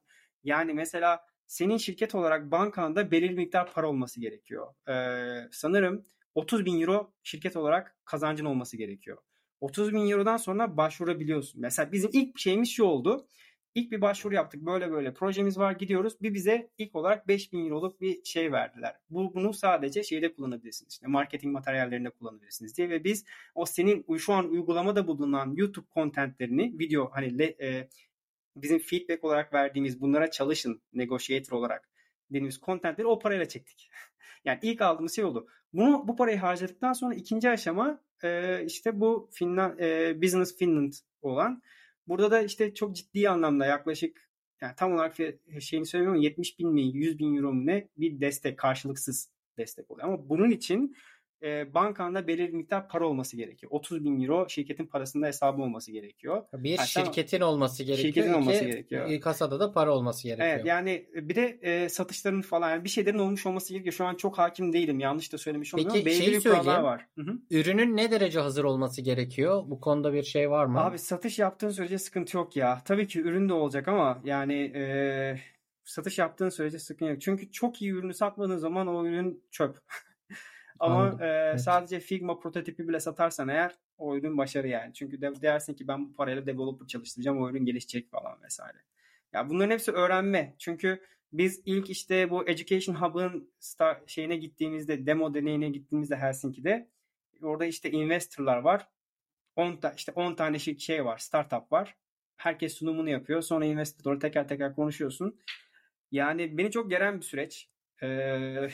Yani mesela senin şirket olarak bankanda belirli miktar para olması gerekiyor. Ee, sanırım 30 bin euro şirket olarak kazancın olması gerekiyor. 30 bin eurodan sonra başvurabiliyorsun. Mesela bizim ilk şeyimiz şu oldu. İlk bir başvuru yaptık. Böyle böyle projemiz var gidiyoruz. Bir bize ilk olarak 5000 euroluk bir şey verdiler. Bu, bunu sadece şeyde kullanabilirsiniz. İşte marketing materyallerinde kullanabilirsiniz diye. Ve biz o senin şu an uygulamada bulunan YouTube kontentlerini video hani le, e, bizim feedback olarak verdiğimiz bunlara çalışın negotiator olarak dediğimiz kontentleri o parayla çektik. yani ilk aldığımız şey oldu. Bunu bu parayı harcadıktan sonra ikinci aşama e, işte bu Finland, e, Business Finland olan Burada da işte çok ciddi anlamda yaklaşık yani tam olarak şeyini söylemiyorum 70 bin mi 100 bin euro mu ne bir destek karşılıksız destek oluyor. Ama bunun için e, bankanda belirli miktar para olması gerekiyor. 30 bin euro şirketin parasında hesabı olması gerekiyor. Bir Hatta şirketin olması gerekiyor. Şirketin iki, olması gerekiyor. Kasada da para olması gerekiyor. Evet yani bir de e, satışların falan yani bir şeylerin olmuş olması gerekiyor. Şu an çok hakim değilim. Yanlış da söylemiş olmuyorum. Peki şeyi söyleyeyim. Var. Hı-hı. Ürünün ne derece hazır olması gerekiyor? Bu konuda bir şey var mı? Abi satış yaptığın sürece sıkıntı yok ya. Tabii ki ürün de olacak ama yani e, satış yaptığın sürece sıkıntı yok. Çünkü çok iyi ürünü satmadığın zaman o ürün çöp. Ama e, evet. sadece Figma prototipi bile satarsan eğer o ürün başarı yani. Çünkü de, dersin ki ben bu parayla developer çalıştıracağım o ürün gelişecek falan vesaire. Ya bunların hepsi öğrenme. Çünkü biz ilk işte bu Education Hub'ın şeyine gittiğimizde, demo deneyine gittiğimizde Helsinki'de orada işte investorlar var. 10 ta, işte 10 tane şey, var, startup var. Herkes sunumunu yapıyor. Sonra investorla teker teker konuşuyorsun. Yani beni çok geren bir süreç. Ee,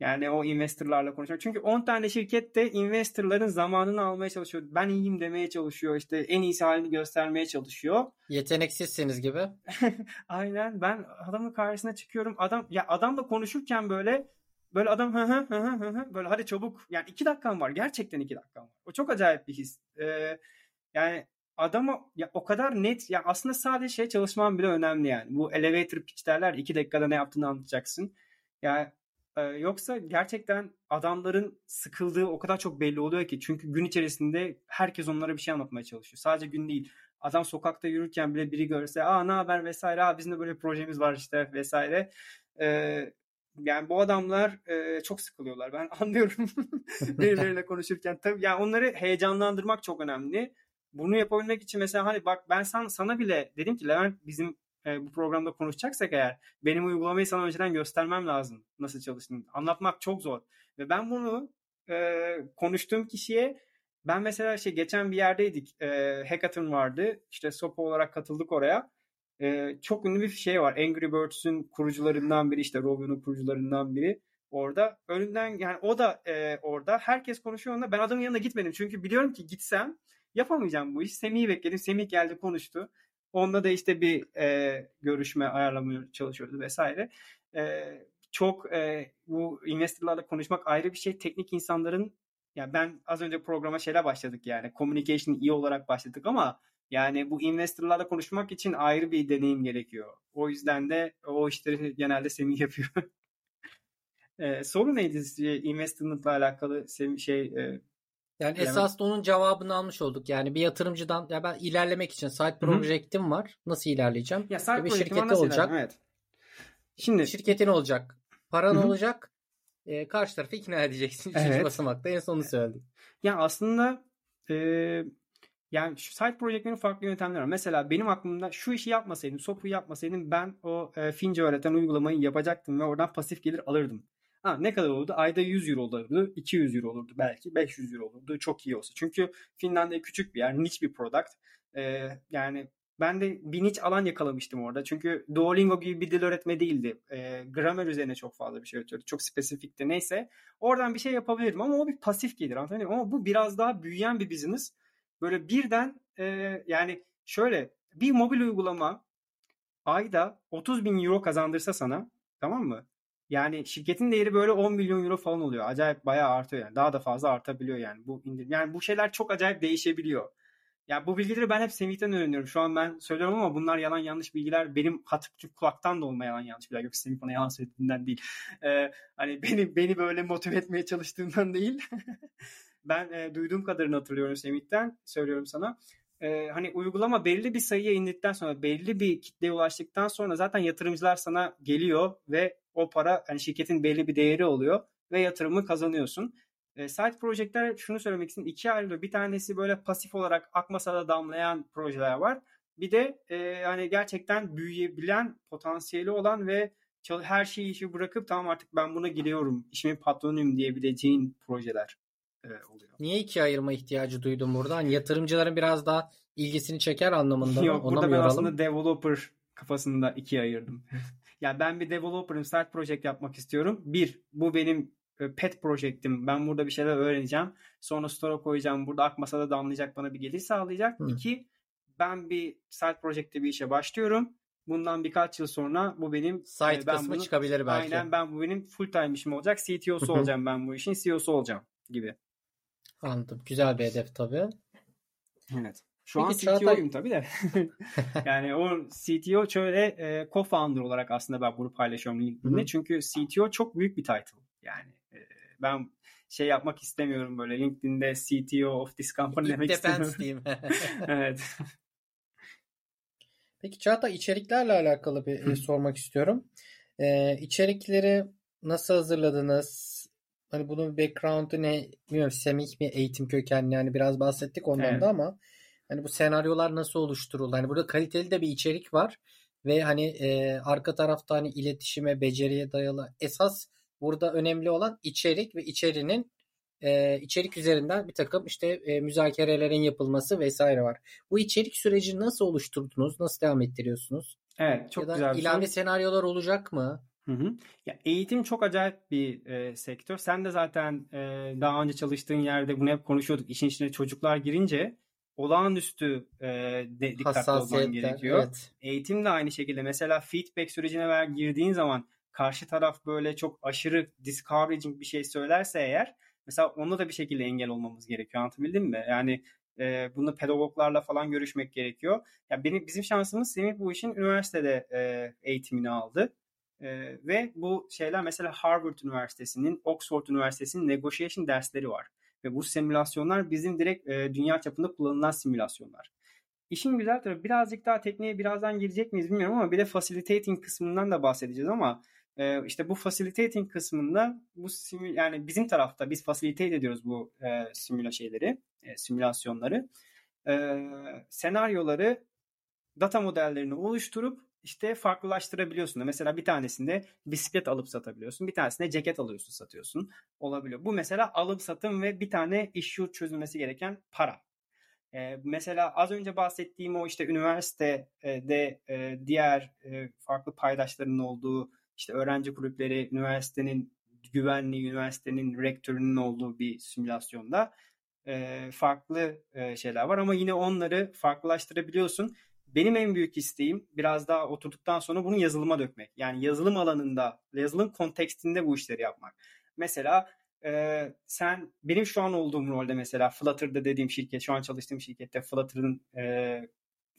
Yani o investorlarla konuşmak. Çünkü 10 tane şirket de investorların zamanını almaya çalışıyor. Ben iyiyim demeye çalışıyor. İşte en iyisi halini göstermeye çalışıyor. Yeteneksizsiniz gibi. Aynen. Ben adamın karşısına çıkıyorum. Adam ya adamla konuşurken böyle böyle adam hı hı hı hı hı böyle hadi çabuk. Yani iki dakikam var. Gerçekten iki dakikam var. O çok acayip bir his. Ee, yani adama ya o kadar net ya aslında sadece şey çalışman bile önemli yani. Bu elevator pitch derler. iki dakikada ne yaptığını anlatacaksın. Yani ee, yoksa gerçekten adamların sıkıldığı o kadar çok belli oluyor ki. Çünkü gün içerisinde herkes onlara bir şey anlatmaya çalışıyor. Sadece gün değil. Adam sokakta yürürken bile biri görse aa ne haber vesaire aa bizim de böyle projemiz var işte vesaire. Ee, yani bu adamlar e, çok sıkılıyorlar. Ben anlıyorum birileriyle konuşurken. Tabii yani onları heyecanlandırmak çok önemli. Bunu yapabilmek için mesela hani bak ben sana, sana bile dedim ki Levent bizim e, bu programda konuşacaksak eğer benim uygulamayı sana önceden göstermem lazım nasıl çalıştığını. Anlatmak çok zor. Ve ben bunu e, konuştuğum kişiye ben mesela şey geçen bir yerdeydik. E, hackathon vardı. İşte SOPA olarak katıldık oraya. E, çok ünlü bir şey var. Angry Birds'ün kurucularından biri işte Rovio'nun kurucularından biri orada. Önünden yani o da e, orada. Herkes konuşuyor onunla. Ben adamın yanına gitmedim. Çünkü biliyorum ki gitsem yapamayacağım bu iş. Semih'i bekledim. Semih geldi konuştu. Onunla da işte bir e, görüşme ayarlamaya çalışıyordu vesaire. E, çok e, bu investorlarla konuşmak ayrı bir şey. Teknik insanların yani ben az önce programa şeyle başladık yani communication iyi olarak başladık ama yani bu investorlarla konuşmak için ayrı bir deneyim gerekiyor. O yüzden de o işleri genelde Semih yapıyor. E, soru neydi investment'la alakalı şey e, yani esas onun cevabını almış olduk. Yani bir yatırımcıdan ya ben ilerlemek için side project'im var. Nasıl ilerleyeceğim? Ya side bir şirkette olacak. Evet. Şimdi şirketin olacak. Paran Hı-hı. olacak. E, karşı tarafı ikna edeceksin. Üçüncü evet. basamakta en sonunu söyledik. Ya aslında e, yani şu side projectlerin farklı yöntemleri var. Mesela benim aklımda şu işi yapmasaydım, SOP'u yapmasaydım ben o e, Fince öğreten uygulamayı yapacaktım ve oradan pasif gelir alırdım. Ha, ne kadar olurdu? Ayda 100 euro olurdu, 200 euro olurdu belki, 500 euro olurdu. Çok iyi olsa. Çünkü Finlandiya küçük bir yer, niche bir product. Ee, yani ben de bir niche alan yakalamıştım orada. Çünkü Duolingo gibi bir dil öğretme değildi. E, gramer üzerine çok fazla bir şey öğretiyordu. Çok spesifikti. Neyse. Oradan bir şey yapabilirim ama o bir pasif gelir. Anladın Ama bu biraz daha büyüyen bir business. Böyle birden e, yani şöyle bir mobil uygulama ayda 30 bin euro kazandırsa sana tamam mı? Yani şirketin değeri böyle 10 milyon euro falan oluyor. Acayip bayağı artıyor yani. Daha da fazla artabiliyor yani. Bu indir yani bu şeyler çok acayip değişebiliyor. Ya bu bilgileri ben hep Semih'ten öğreniyorum. Şu an ben söylüyorum ama bunlar yalan yanlış bilgiler. Benim hatıp kulaktan da olma yalan yanlış bilgiler. Yok Semih bana yalan söylediğinden değil. Ee, hani beni beni böyle motive etmeye çalıştığından değil. ben e, duyduğum kadarını hatırlıyorum Semih'ten. Söylüyorum sana. Ee, hani uygulama belli bir sayıya indikten sonra belli bir kitleye ulaştıktan sonra zaten yatırımcılar sana geliyor ve o para hani şirketin belli bir değeri oluyor ve yatırımı kazanıyorsun. E, side projectler şunu söylemek istedim. ikiye ayrılıyor. Bir tanesi böyle pasif olarak akmasada damlayan projeler var. Bir de e, hani gerçekten büyüyebilen, potansiyeli olan ve her şeyi işi bırakıp tamam artık ben buna giriyorum, işimin patronuyum diyebileceğin projeler e, oluyor. Niye ikiye ayırma ihtiyacı duydum burada? Hani yatırımcıların biraz daha ilgisini çeker anlamında mı? Yok Ona burada ben aslında developer kafasında ikiye ayırdım. yani ben bir developer'ım, start project yapmak istiyorum. Bir, bu benim pet projektim. Ben burada bir şeyler öğreneceğim. Sonra store'a koyacağım. Burada Akmasa'da damlayacak bana bir gelir sağlayacak. Hı. İki, ben bir side project'te bir işe başlıyorum. Bundan birkaç yıl sonra bu benim site e, ben kısmı bunu, çıkabilir belki. Aynen ben bu benim full time işim olacak. CTO'su olacağım ben bu işin. CEO'su olacağım gibi. Anladım. Güzel bir hedef tabii. Evet. Şu Peki, an CTO'yum tabii de. yani o CTO şöyle e, co-founder olarak aslında ben bunu paylaşıyorum LinkedIn'de. Çünkü CTO çok büyük bir title. Yani e, ben şey yapmak istemiyorum böyle LinkedIn'de CTO of this company demek istemiyorum. diyeyim. evet. Peki Çağatay içeriklerle alakalı bir e, sormak istiyorum. Ee, içerikleri nasıl hazırladınız? Hani bunun background'ı ne? Bilmiyorum Semih mi eğitim kökenli yani biraz bahsettik ondan evet. da ama hani bu senaryolar nasıl oluşturuldu? Hani burada kaliteli de bir içerik var ve hani e, arka tarafta hani iletişime, beceriye dayalı esas Burada önemli olan içerik ve içerinin e, içerik üzerinden bir takım işte e, müzakerelerin yapılması vesaire var. Bu içerik süreci nasıl oluşturdunuz? Nasıl devam ettiriyorsunuz? Evet çok ya da güzel. İlave senaryolar olacak mı? Hı hı. Ya eğitim çok acayip bir e, sektör. Sen de zaten e, daha önce çalıştığın yerde bunu hep konuşuyorduk. İşin içine çocuklar girince olağanüstü e, de, dikkatli olman gerekiyor. Evet. Eğitim de aynı şekilde. Mesela feedback sürecine ver girdiğin zaman karşı taraf böyle çok aşırı discouraging bir şey söylerse eğer mesela onu da bir şekilde engel olmamız gerekiyor. Anlatabildim mi? Yani e, bunu pedagoglarla falan görüşmek gerekiyor. Ya benim bizim şansımız Semih bu işin üniversitede e, eğitimini aldı. E, ve bu şeyler mesela Harvard Üniversitesi'nin, Oxford Üniversitesi'nin negotiation dersleri var. Ve bu simülasyonlar bizim direkt e, dünya çapında kullanılan simülasyonlar. İşin güzel tarafı birazcık daha tekniğe birazdan girecek miyiz bilmiyorum ama bir de facilitating kısmından da bahsedeceğiz ama e, işte bu facilitating kısmında bu simül yani bizim tarafta biz facilitate ediyoruz bu e, simüla şeyleri, e, simülasyonları. E, senaryoları data modellerini oluşturup işte farklılaştırabiliyorsun. Mesela bir tanesinde bisiklet alıp satabiliyorsun. Bir tanesinde ceket alıyorsun satıyorsun. Olabiliyor. Bu mesela alım satım ve bir tane issue çözülmesi gereken para. Ee, mesela az önce bahsettiğim o işte üniversitede e, diğer e, farklı paydaşların olduğu işte öğrenci kulüpleri, üniversitenin güvenliği, üniversitenin rektörünün olduğu bir simülasyonda e, farklı e, şeyler var ama yine onları farklılaştırabiliyorsun. Benim en büyük isteğim biraz daha oturduktan sonra bunu yazılıma dökmek. Yani yazılım alanında, yazılım kontekstinde bu işleri yapmak. Mesela e, sen benim şu an olduğum rolde mesela Flutter'da dediğim şirket, şu an çalıştığım şirkette Flutter'ın e,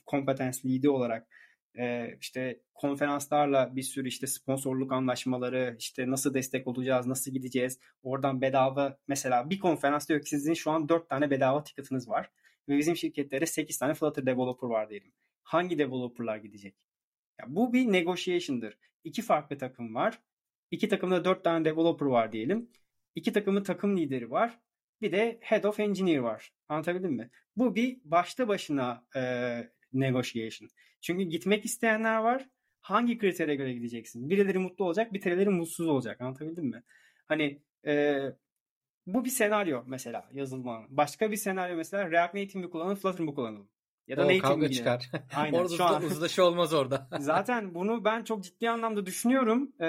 competence lead'i olarak e, işte konferanslarla bir sürü işte sponsorluk anlaşmaları, işte nasıl destek olacağız, nasıl gideceğiz, oradan bedava mesela bir konferans diyor ki sizin şu an 4 tane bedava ticket'ınız var ve bizim şirketlere 8 tane Flutter developer var diyelim. Hangi developerlar gidecek? Ya bu bir negotiation'dır. İki farklı takım var. İki takımda 4 tane developer var diyelim. İki takımın takım lideri var. Bir de head of engineer var. Anlatabildim mi? Bu bir başta başına e, negotiation. Çünkü gitmek isteyenler var. Hangi kritere göre gideceksin? Birileri mutlu olacak, birileri mutsuz olacak. Anlatabildim mi? Hani e, bu bir senaryo mesela yazılma. Başka bir senaryo mesela React Native mi kullanalım, Flutter mı kullanalım? Ya da o, Native kavga çıkar. Aynen. orada şu an uzlaşı olmaz orada. zaten bunu ben çok ciddi anlamda düşünüyorum. Ee,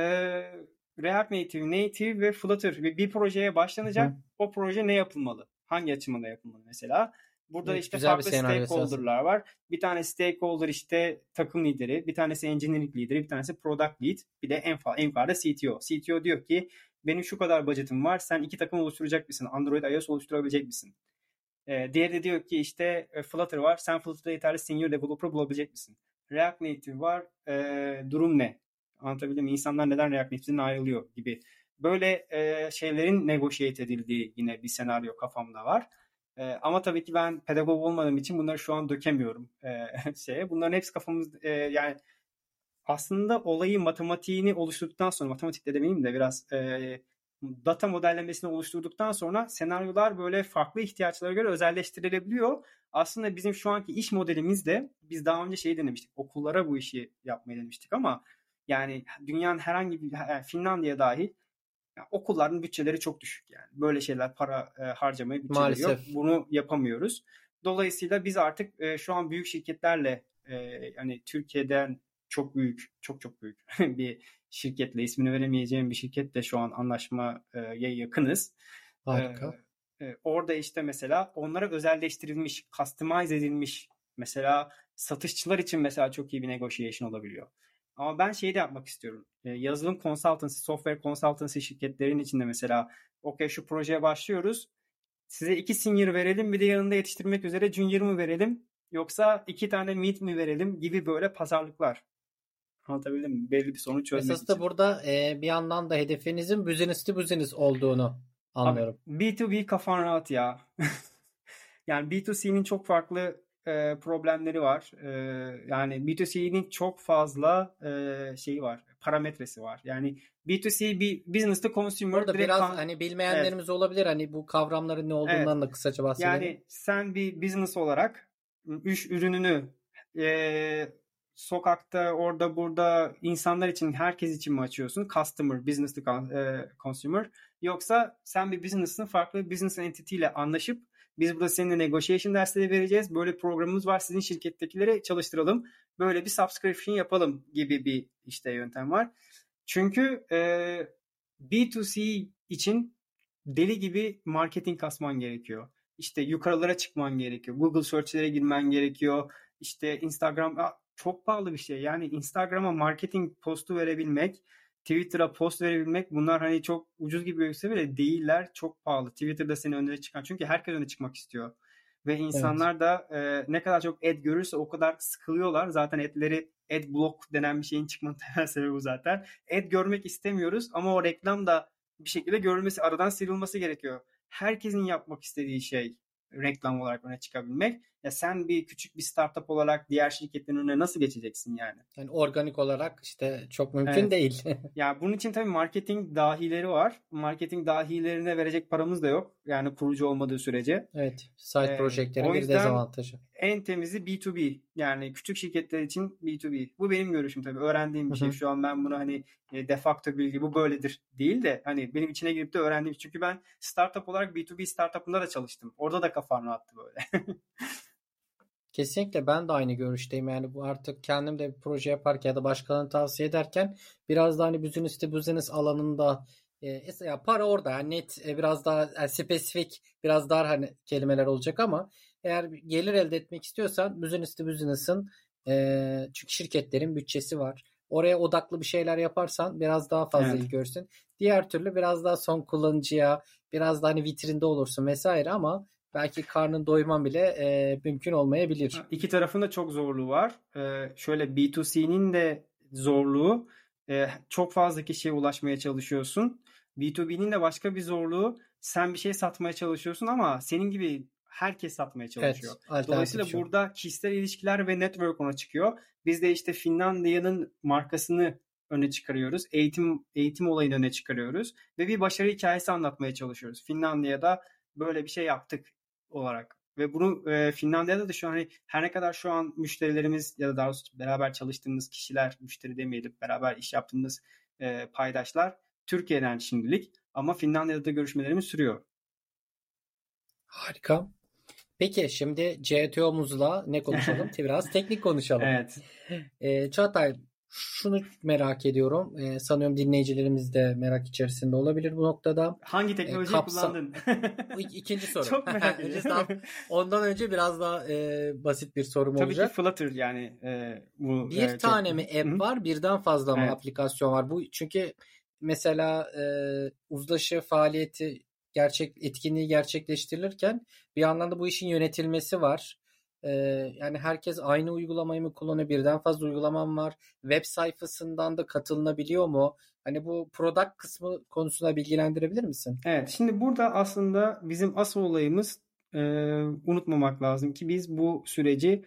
React Native, Native ve Flutter bir projeye başlanacak. Hı. O proje ne yapılmalı? Hangi açımında yapılmalı mesela? Burada evet, işte farklı stakeholder'lar var. Bir tane stakeholder işte takım lideri, bir tanesi engineering lideri, bir tanesi product lead, bir de en, fa- en fazla CTO. CTO diyor ki benim şu kadar budgetim var, sen iki takım oluşturacak mısın? Android iOS oluşturabilecek misin? Ee, diğeri de diyor ki işte e, Flutter var, sen Flutter'da yeterli senior developer bulabilecek misin? React Native var, e, durum ne? Anlatabildim mi? İnsanlar neden React Native'den ayrılıyor gibi. Böyle e, şeylerin negotiate edildiği yine bir senaryo kafamda var. E, ama tabii ki ben pedagog olmadığım için bunları şu an dökemiyorum e, şeye. Bunların hepsi kafamız e, yani aslında olayı matematiğini oluşturduktan sonra matematik de demeyeyim de biraz e, data modellemesini oluşturduktan sonra senaryolar böyle farklı ihtiyaçlara göre özelleştirilebiliyor. Aslında bizim şu anki iş modelimizde biz daha önce şey denemiştik. Okullara bu işi yapmayı denemiştik ama yani dünyanın herhangi bir Finlandiya dahil yani okulların bütçeleri çok düşük yani. Böyle şeyler para e, harcamaya bütçeleri Maalesef. yok. Bunu yapamıyoruz. Dolayısıyla biz artık e, şu an büyük şirketlerle e, yani Türkiye'den çok büyük, çok çok büyük bir şirketle ismini veremeyeceğim bir şirketle şu an anlaşmaya yakınız. Harika. Ee, orada işte mesela onlara özelleştirilmiş, customize edilmiş mesela satışçılar için mesela çok iyi bir negotiation olabiliyor. Ama ben şeyi de yapmak istiyorum. Ee, yazılım consultancy, software consultancy şirketlerin içinde mesela okey şu projeye başlıyoruz. Size iki senior verelim bir de yanında yetiştirmek üzere junior mı verelim yoksa iki tane mid mi verelim gibi böyle pazarlıklar. Anlatabildim mi? Belli bir sonuç çözmek Esas da için. burada e, bir yandan da hedefinizin business to business olduğunu anlıyorum. Abi, B2B kafan rahat ya. yani B2C'nin çok farklı e, problemleri var. E, yani B2C'nin çok fazla e, şeyi var. Parametresi var. Yani B2C bir business to consumer. Burada biraz kan- hani bilmeyenlerimiz evet. olabilir. Hani bu kavramların ne olduğundan evet. da kısaca bahsedelim. Yani sen bir business olarak üç ürününü e, sokakta orada burada insanlar için herkes için mi açıyorsun? Customer, business to e, consumer. Yoksa sen bir business'ın farklı bir business entity ile anlaşıp biz burada seninle negotiation dersleri vereceğiz. Böyle programımız var. Sizin şirkettekileri çalıştıralım. Böyle bir subscription yapalım gibi bir işte yöntem var. Çünkü e, B2C için deli gibi marketing kasman gerekiyor. İşte yukarılara çıkman gerekiyor. Google search'lere girmen gerekiyor. İşte Instagram çok pahalı bir şey. Yani Instagram'a marketing postu verebilmek, Twitter'a post verebilmek bunlar hani çok ucuz gibi gözükse bile değiller. Çok pahalı. Twitter'da seni önüne çıkan. Çünkü herkes öne çıkmak istiyor. Ve insanlar evet. da e, ne kadar çok ad görürse o kadar sıkılıyorlar. Zaten adleri ad block denen bir şeyin çıkmanın temel sebebi bu zaten. Ad görmek istemiyoruz ama o reklam da bir şekilde görülmesi, aradan sıyrılması gerekiyor. Herkesin yapmak istediği şey reklam olarak öne çıkabilmek. Ya sen bir küçük bir startup olarak diğer şirketlerin önüne nasıl geçeceksin yani? Yani organik olarak işte çok mümkün evet. değil. ya bunun için tabii marketing dahileri var. Marketing dahilerine verecek paramız da yok. Yani kurucu olmadığı sürece. Evet. Side ee, projectlerin bir dezavantajı. En temizi B2B. Yani küçük şirketler için B2B. Bu benim görüşüm tabii. Öğrendiğim bir şey. Şu an ben bunu hani e, de facto bilgi bu böyledir değil de hani benim içine girip de öğrendiğim. Çünkü ben startup olarak B2B startup'ında da çalıştım. Orada da kafam rahattı böyle. Kesinlikle ben de aynı görüşteyim. Yani bu artık kendim de bir proje yaparken ya da başkalarına tavsiye ederken biraz da hani business to business alanında e, ya para orada yani net e, biraz daha yani spesifik biraz daha hani kelimeler olacak ama eğer gelir elde etmek istiyorsan business to business'ın e, çünkü şirketlerin bütçesi var. Oraya odaklı bir şeyler yaparsan biraz daha fazla evet. ilgi görürsün. Diğer türlü biraz daha son kullanıcıya biraz daha hani vitrinde olursun vesaire ama belki karnın doyurman bile e, mümkün olmayabilir. İki tarafın da çok zorluğu var. Ee, şöyle B2C'nin de zorluğu e, çok fazla kişiye ulaşmaya çalışıyorsun. B2B'nin de başka bir zorluğu sen bir şey satmaya çalışıyorsun ama senin gibi herkes satmaya çalışıyor. Evet, Dolayısıyla şu. burada kişisel ilişkiler ve network ona çıkıyor. Biz de işte Finlandiya'nın markasını öne çıkarıyoruz. Eğitim eğitim olayını öne çıkarıyoruz ve bir başarı hikayesi anlatmaya çalışıyoruz. Finlandiya'da böyle bir şey yaptık olarak. Ve bunu e, Finlandiya'da da şu an hani her ne kadar şu an müşterilerimiz ya da daha doğrusu beraber çalıştığımız kişiler, müşteri demeyelim, beraber iş yaptığımız e, paydaşlar Türkiye'den şimdilik ama Finlandiya'da da görüşmelerimiz sürüyor. Harika. Peki şimdi CTO'muzla ne konuşalım? Biraz teknik konuşalım. Evet. E, Çağatay şunu merak ediyorum. Ee, sanıyorum dinleyicilerimiz de merak içerisinde olabilir bu noktada. Hangi ee, teknolojiyi kapsa... kullandın? ikinci soru. Çok merak ediyorum. ondan önce biraz daha e, basit bir sorum Tabii olacak. Tabii ki Flutter yani. E, bu, bir e, tane çok... mi app Hı-hı. var, birden fazla mı evet. aplikasyon var? Bu çünkü mesela e, uzlaşı faaliyeti gerçek etkinliği gerçekleştirilirken bir yandan da bu işin yönetilmesi var. Ee, yani herkes aynı uygulamayı mı kullanıyor? Birden fazla uygulamam var. Web sayfasından da katılınabiliyor mu? Hani bu product kısmı konusunda bilgilendirebilir misin? Evet. Şimdi burada aslında bizim asıl olayımız e, unutmamak lazım ki biz bu süreci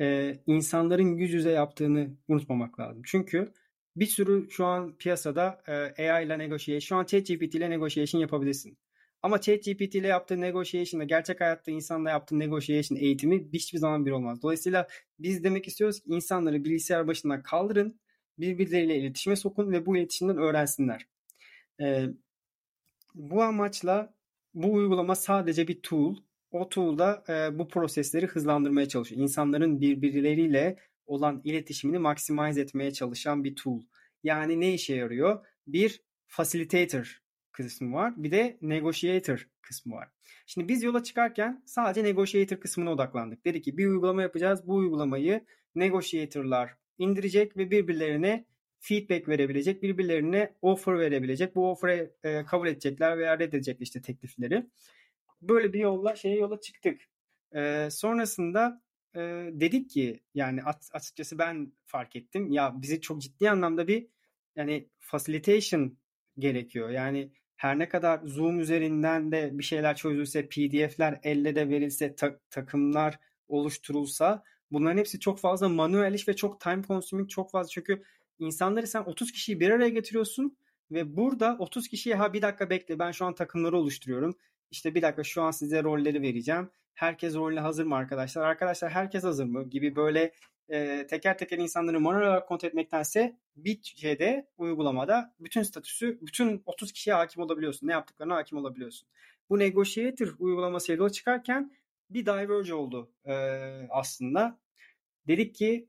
e, insanların yüz yüze yaptığını unutmamak lazım. Çünkü bir sürü şu an piyasada e, AI ile negotiation, şu an ChatGPT ile negotiation yapabilirsin. Ama ChatGPT ile yaptığı negotiation'la gerçek hayatta insanla yaptığı negotiation eğitimi hiçbir zaman bir olmaz. Dolayısıyla biz demek istiyoruz ki insanları bilgisayar başından kaldırın, birbirleriyle iletişime sokun ve bu iletişimden öğrensinler. Ee, bu amaçla bu uygulama sadece bir tool. O tool'da e, bu prosesleri hızlandırmaya çalışıyor. İnsanların birbirleriyle olan iletişimini maximize etmeye çalışan bir tool. Yani ne işe yarıyor? Bir facilitator kısmı var. Bir de negotiator kısmı var. Şimdi biz yola çıkarken sadece negotiator kısmına odaklandık. Dedi ki bir uygulama yapacağız. Bu uygulamayı negotiatorlar indirecek ve birbirlerine feedback verebilecek, birbirlerine offer verebilecek. Bu offer'ı e, kabul edecekler veya reddedecekler işte teklifleri. Böyle bir yolla şeye yola çıktık. E, sonrasında e, dedik ki yani açıkçası ben fark ettim. Ya bizi çok ciddi anlamda bir yani facilitation gerekiyor. Yani her ne kadar Zoom üzerinden de bir şeyler çözülse, PDF'ler elle de verilse, ta- takımlar oluşturulsa bunların hepsi çok fazla manuel iş ve çok time consuming çok fazla. Çünkü insanları sen 30 kişiyi bir araya getiriyorsun ve burada 30 kişiye ha bir dakika bekle ben şu an takımları oluşturuyorum. İşte bir dakika şu an size rolleri vereceğim. Herkes rolüne hazır mı arkadaşlar? Arkadaşlar herkes hazır mı? Gibi böyle e, teker teker insanları manuel olarak kontrol etmektense bir şeyde uygulamada bütün statüsü bütün 30 kişiye hakim olabiliyorsun. Ne yaptıklarına hakim olabiliyorsun. Bu Negotiator uygulaması yola çıkarken bir diverge oldu e, aslında. Dedik ki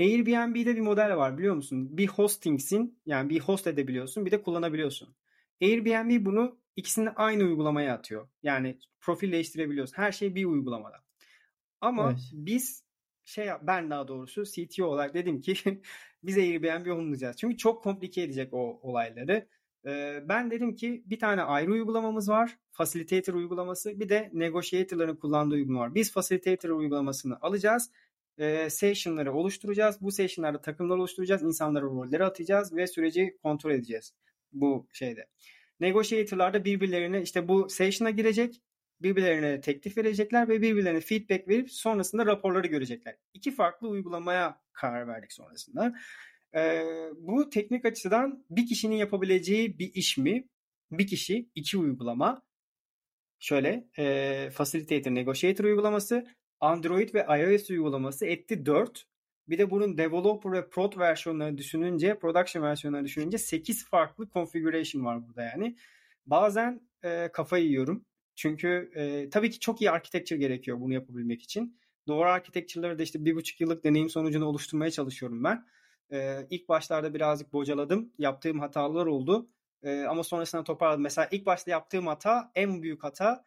Airbnb'de bir model var biliyor musun? Bir hostingsin yani bir host edebiliyorsun bir de kullanabiliyorsun. Airbnb bunu ikisini aynı uygulamaya atıyor. Yani profil değiştirebiliyorsun. Her şey bir uygulamada. Ama evet. biz şey ben daha doğrusu CTO olarak dedim ki biz Airbnb olmayacağız. Çünkü çok komplike edecek o olayları. Ben dedim ki bir tane ayrı uygulamamız var. Facilitator uygulaması. Bir de negotiator'ların kullandığı uygulama var. Biz Facilitator uygulamasını alacağız. E, session'ları oluşturacağız. Bu session'larda takımlar oluşturacağız. insanlara rolleri atacağız ve süreci kontrol edeceğiz. Bu şeyde. Negotiator'lar birbirlerine işte bu session'a girecek birbirlerine teklif verecekler ve birbirlerine feedback verip sonrasında raporları görecekler. İki farklı uygulamaya karar verdik sonrasında. Ee, bu teknik açıdan bir kişinin yapabileceği bir iş mi? Bir kişi, iki uygulama. Şöyle, e, Facilitator Negotiator uygulaması, Android ve iOS uygulaması etti 4. Bir de bunun developer ve prod versiyonlarını düşününce, production versiyonlarını düşününce 8 farklı configuration var burada yani. Bazen e, kafayı yiyorum. Çünkü e, tabii ki çok iyi architecture gerekiyor bunu yapabilmek için. Doğru architecture'ları da işte bir buçuk yıllık deneyim sonucunu oluşturmaya çalışıyorum ben. E, ilk başlarda birazcık bocaladım. Yaptığım hatalar oldu. E, ama sonrasında toparladım. Mesela ilk başta yaptığım hata, en büyük hata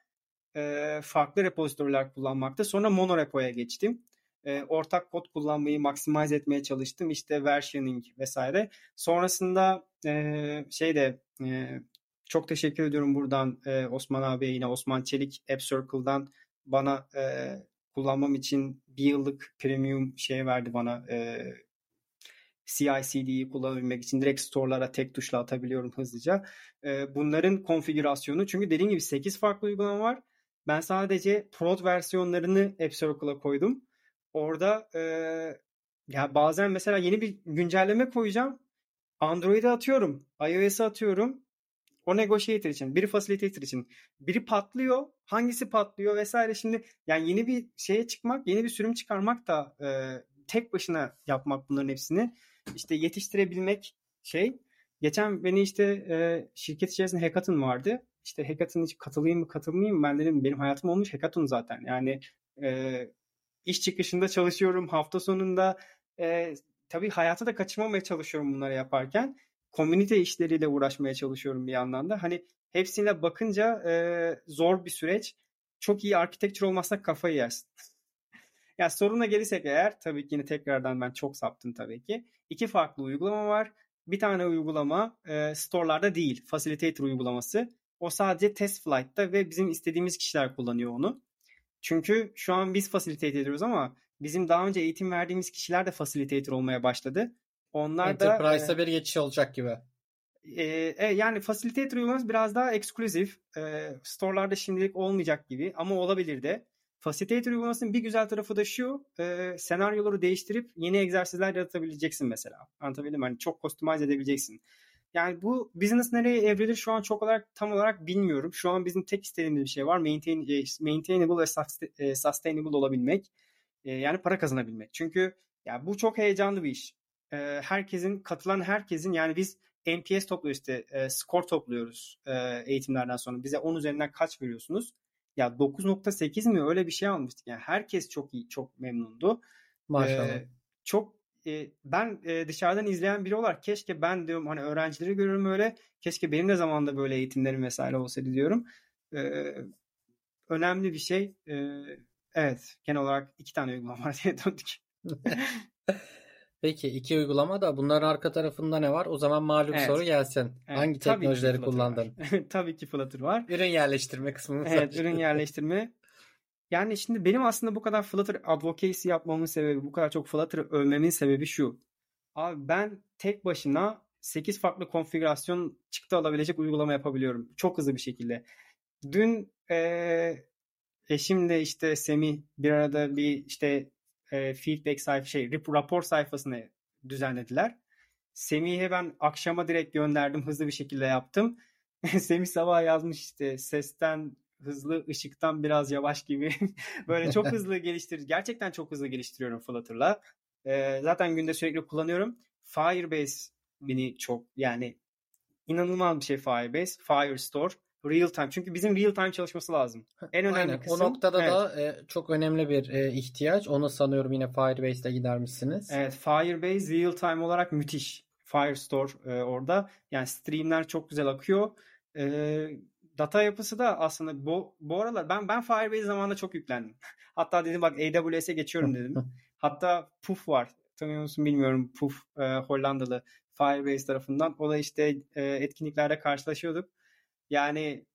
e, farklı repozitörler kullanmakta. Sonra monorepo'ya geçtim. E, ortak kod kullanmayı maximize etmeye çalıştım. İşte versioning vesaire. Sonrasında e, şeyde e, çok teşekkür ediyorum buradan e, Osman abiye yine Osman Çelik App Circle'dan bana e, kullanmam için bir yıllık premium şey verdi bana e, CI/CD'yi kullanabilmek için direkt store'lara tek tuşla atabiliyorum hızlıca. E, bunların konfigürasyonu çünkü dediğim gibi 8 farklı uygulama var. Ben sadece prod versiyonlarını App Circle'a koydum. Orada e, ya bazen mesela yeni bir güncelleme koyacağım. Android'e atıyorum. iOS'e atıyorum. O negotiator için, biri facilitator için. Biri patlıyor. Hangisi patlıyor vesaire. Şimdi yani yeni bir şeye çıkmak, yeni bir sürüm çıkarmak da e, tek başına yapmak bunların hepsini işte yetiştirebilmek şey. Geçen beni işte e, şirket içerisinde hackathon vardı. İşte hackathon'a katılayım mı katılmayayım mı? Ben dedim benim hayatım olmuş hackathon zaten. Yani e, iş çıkışında çalışıyorum. Hafta sonunda e, tabii hayata da kaçırmamaya çalışıyorum bunları yaparken. Komünite işleriyle uğraşmaya çalışıyorum bir yandan da. Hani hepsine bakınca e, zor bir süreç. Çok iyi architecture olmazsa kafayı yersin. ya soruna gelirsek eğer tabii ki yine tekrardan ben çok saptım tabii ki. İki farklı uygulama var. Bir tane uygulama e, store'larda değil. Facilitator uygulaması. O sadece test flight'ta ve bizim istediğimiz kişiler kullanıyor onu. Çünkü şu an biz facilitate ediyoruz ama bizim daha önce eğitim verdiğimiz kişiler de facilitator olmaya başladı. Onlar Enterprise'a da e, bir geçiş olacak gibi. E, e, yani facilitator uygulaması biraz daha eksklusif. E, store'larda şimdilik olmayacak gibi ama olabilir de. Facilitator uygulamasının bir güzel tarafı da şu. E, senaryoları değiştirip yeni egzersizler yaratabileceksin mesela. Anlatabildim mi? Hani çok customize edebileceksin. Yani bu business nereye evrilir şu an çok olarak tam olarak bilmiyorum. Şu an bizim tek istediğimiz bir şey var. Maintain, e, maintainable ve e, sustainable olabilmek. E, yani para kazanabilmek. Çünkü ya bu çok heyecanlı bir iş. Herkesin, katılan herkesin yani biz NPS topluyoruz işte, skor topluyoruz eğitimlerden sonra. Bize 10 üzerinden kaç veriyorsunuz? Ya 9.8 mi öyle bir şey almıştık. Yani herkes çok iyi, çok memnundu. Maşallah. Ee, çok e, ben e, dışarıdan izleyen biri olarak keşke ben diyorum hani öğrencileri görüyorum öyle. Keşke benim de zamanında böyle eğitimlerim vesaire olsaydı diyorum. Ee, önemli bir şey. Ee, evet genel olarak iki tane uygulama var diye döndük. Peki iki uygulama da bunların arka tarafında ne var? O zaman malum evet. soru gelsin. Evet, Hangi teknolojileri kullandın? tabii ki Flutter var. Ürün yerleştirme kısmını Evet ürün yerleştirme. Yani şimdi benim aslında bu kadar Flutter advocacy yapmamın sebebi, bu kadar çok Flutter'ı övmemin sebebi şu. Abi ben tek başına 8 farklı konfigürasyon çıktı alabilecek uygulama yapabiliyorum. Çok hızlı bir şekilde. Dün e, eşimle işte Semih bir arada bir işte e, feedback sayfa şey rapor sayfasını düzenlediler. Semih'e ben akşama direkt gönderdim. Hızlı bir şekilde yaptım. Semih sabah yazmış işte sesten hızlı, ışıktan biraz yavaş gibi. Böyle çok hızlı geliştir. Gerçekten çok hızlı geliştiriyorum Flutter'la. E, zaten günde sürekli kullanıyorum. Firebase beni çok yani inanılmaz bir şey Firebase. Firestore real time. Çünkü bizim real time çalışması lazım. En önemli Aynen. kısım. O noktada evet. da e, çok önemli bir e, ihtiyaç. Onu sanıyorum yine Firebase'de gidermişsiniz. Evet, Firebase real time olarak müthiş. Firestore e, orada. Yani streamler çok güzel akıyor. E, data yapısı da aslında bu, bu aralar ben ben Firebase zamanında çok yüklendim. Hatta dedim bak AWS'e geçiyorum dedim. Hatta Puf var. Tanıyor musun bilmiyorum. Puf e, Hollandalı Firebase tarafından. O da işte e, etkinliklerde karşılaşıyorduk. Yani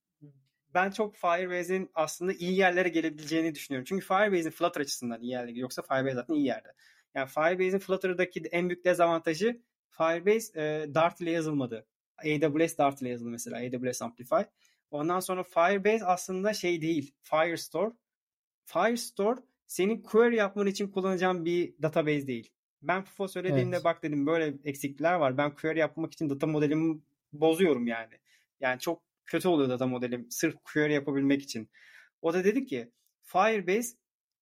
ben çok Firebase'in aslında iyi yerlere gelebileceğini düşünüyorum. Çünkü Firebase'in Flutter açısından iyi yerlere Yoksa Firebase zaten iyi yerde. Yani Firebase'in Flutter'daki en büyük dezavantajı Firebase e, Dart ile yazılmadı. AWS Dart ile yazıldı mesela. AWS Amplify. Ondan sonra Firebase aslında şey değil. Firestore. Firestore senin query yapman için kullanacağın bir database değil. Ben FIFO söylediğimde evet. bak dedim böyle eksiklikler var. Ben query yapmak için data modelimi bozuyorum yani. Yani çok kötü oluyor data modelim sırf query yapabilmek için. O da dedi ki Firebase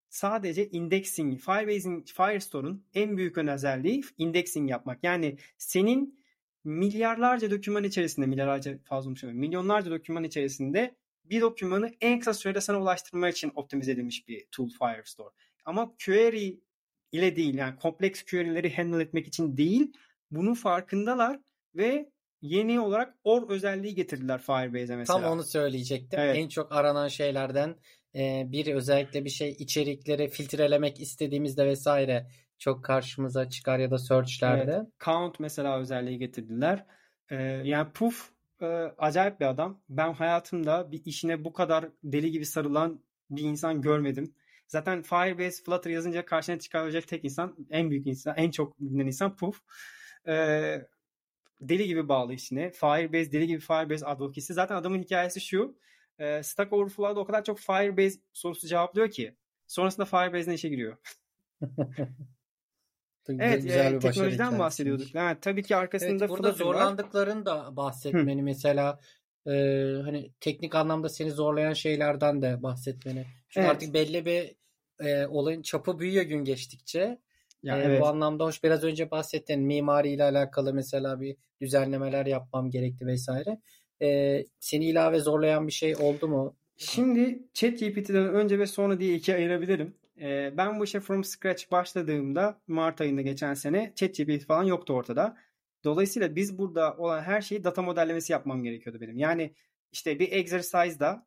sadece indexing, Firebase'in Firestore'un en büyük özelliği indexing yapmak. Yani senin milyarlarca doküman içerisinde, milyarlarca fazla söylüyorum, milyonlarca doküman içerisinde bir dokümanı en kısa sürede sana ulaştırmak için optimize edilmiş bir tool Firestore. Ama query ile değil yani kompleks query'leri handle etmek için değil bunun farkındalar ve yeni olarak OR özelliği getirdiler Firebase'e mesela. Tam onu söyleyecektim. Evet. En çok aranan şeylerden e, biri özellikle bir şey içerikleri filtrelemek istediğimizde vesaire çok karşımıza çıkar ya da search'lerde. Evet. Count mesela özelliği getirdiler. Ee, yani Puf e, e, acayip bir adam. Ben hayatımda bir işine bu kadar deli gibi sarılan bir insan görmedim. Zaten Firebase Flutter yazınca karşına çıkabilecek tek insan, en büyük insan, en çok bilinen insan Puff. Ee, deli gibi bağlı işine. Firebase, deli gibi Firebase advokisi. Zaten adamın hikayesi şu. E, Stack Overflow'da o kadar çok Firebase sorusu cevaplıyor ki. Sonrasında Firebase'den işe giriyor. evet, güzel e, bir teknolojiden bahsediyorduk. Yani, tabii ki arkasında evet, burada zorlandıklarını da bahsetmeni Hı. mesela e, hani teknik anlamda seni zorlayan şeylerden de bahsetmeni. Çünkü evet. artık belli bir e, olayın çapı büyüyor gün geçtikçe. Ya, e, evet. Bu anlamda hoş biraz önce bahsettin mimariyle alakalı mesela bir düzenlemeler yapmam gerekti vesaire. E, seni ilave zorlayan bir şey oldu mu? Şimdi ChatGPT'den önce ve sonra diye ikiye ayırabilirim. E, ben bu işe from scratch başladığımda Mart ayında geçen sene ChatGPT falan yoktu ortada. Dolayısıyla biz burada olan her şeyi data modellemesi yapmam gerekiyordu benim. Yani işte bir exercise'da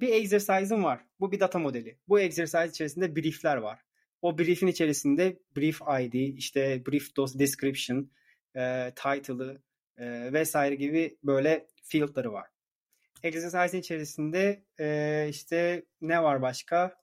bir exercise'ım var. Bu bir data modeli. Bu exercise içerisinde brief'ler var. O brief'in içerisinde brief ID, işte brief dos description, e, title'ı e, vesaire gibi böyle field'ları var. Exercise'in içerisinde e, işte ne var başka?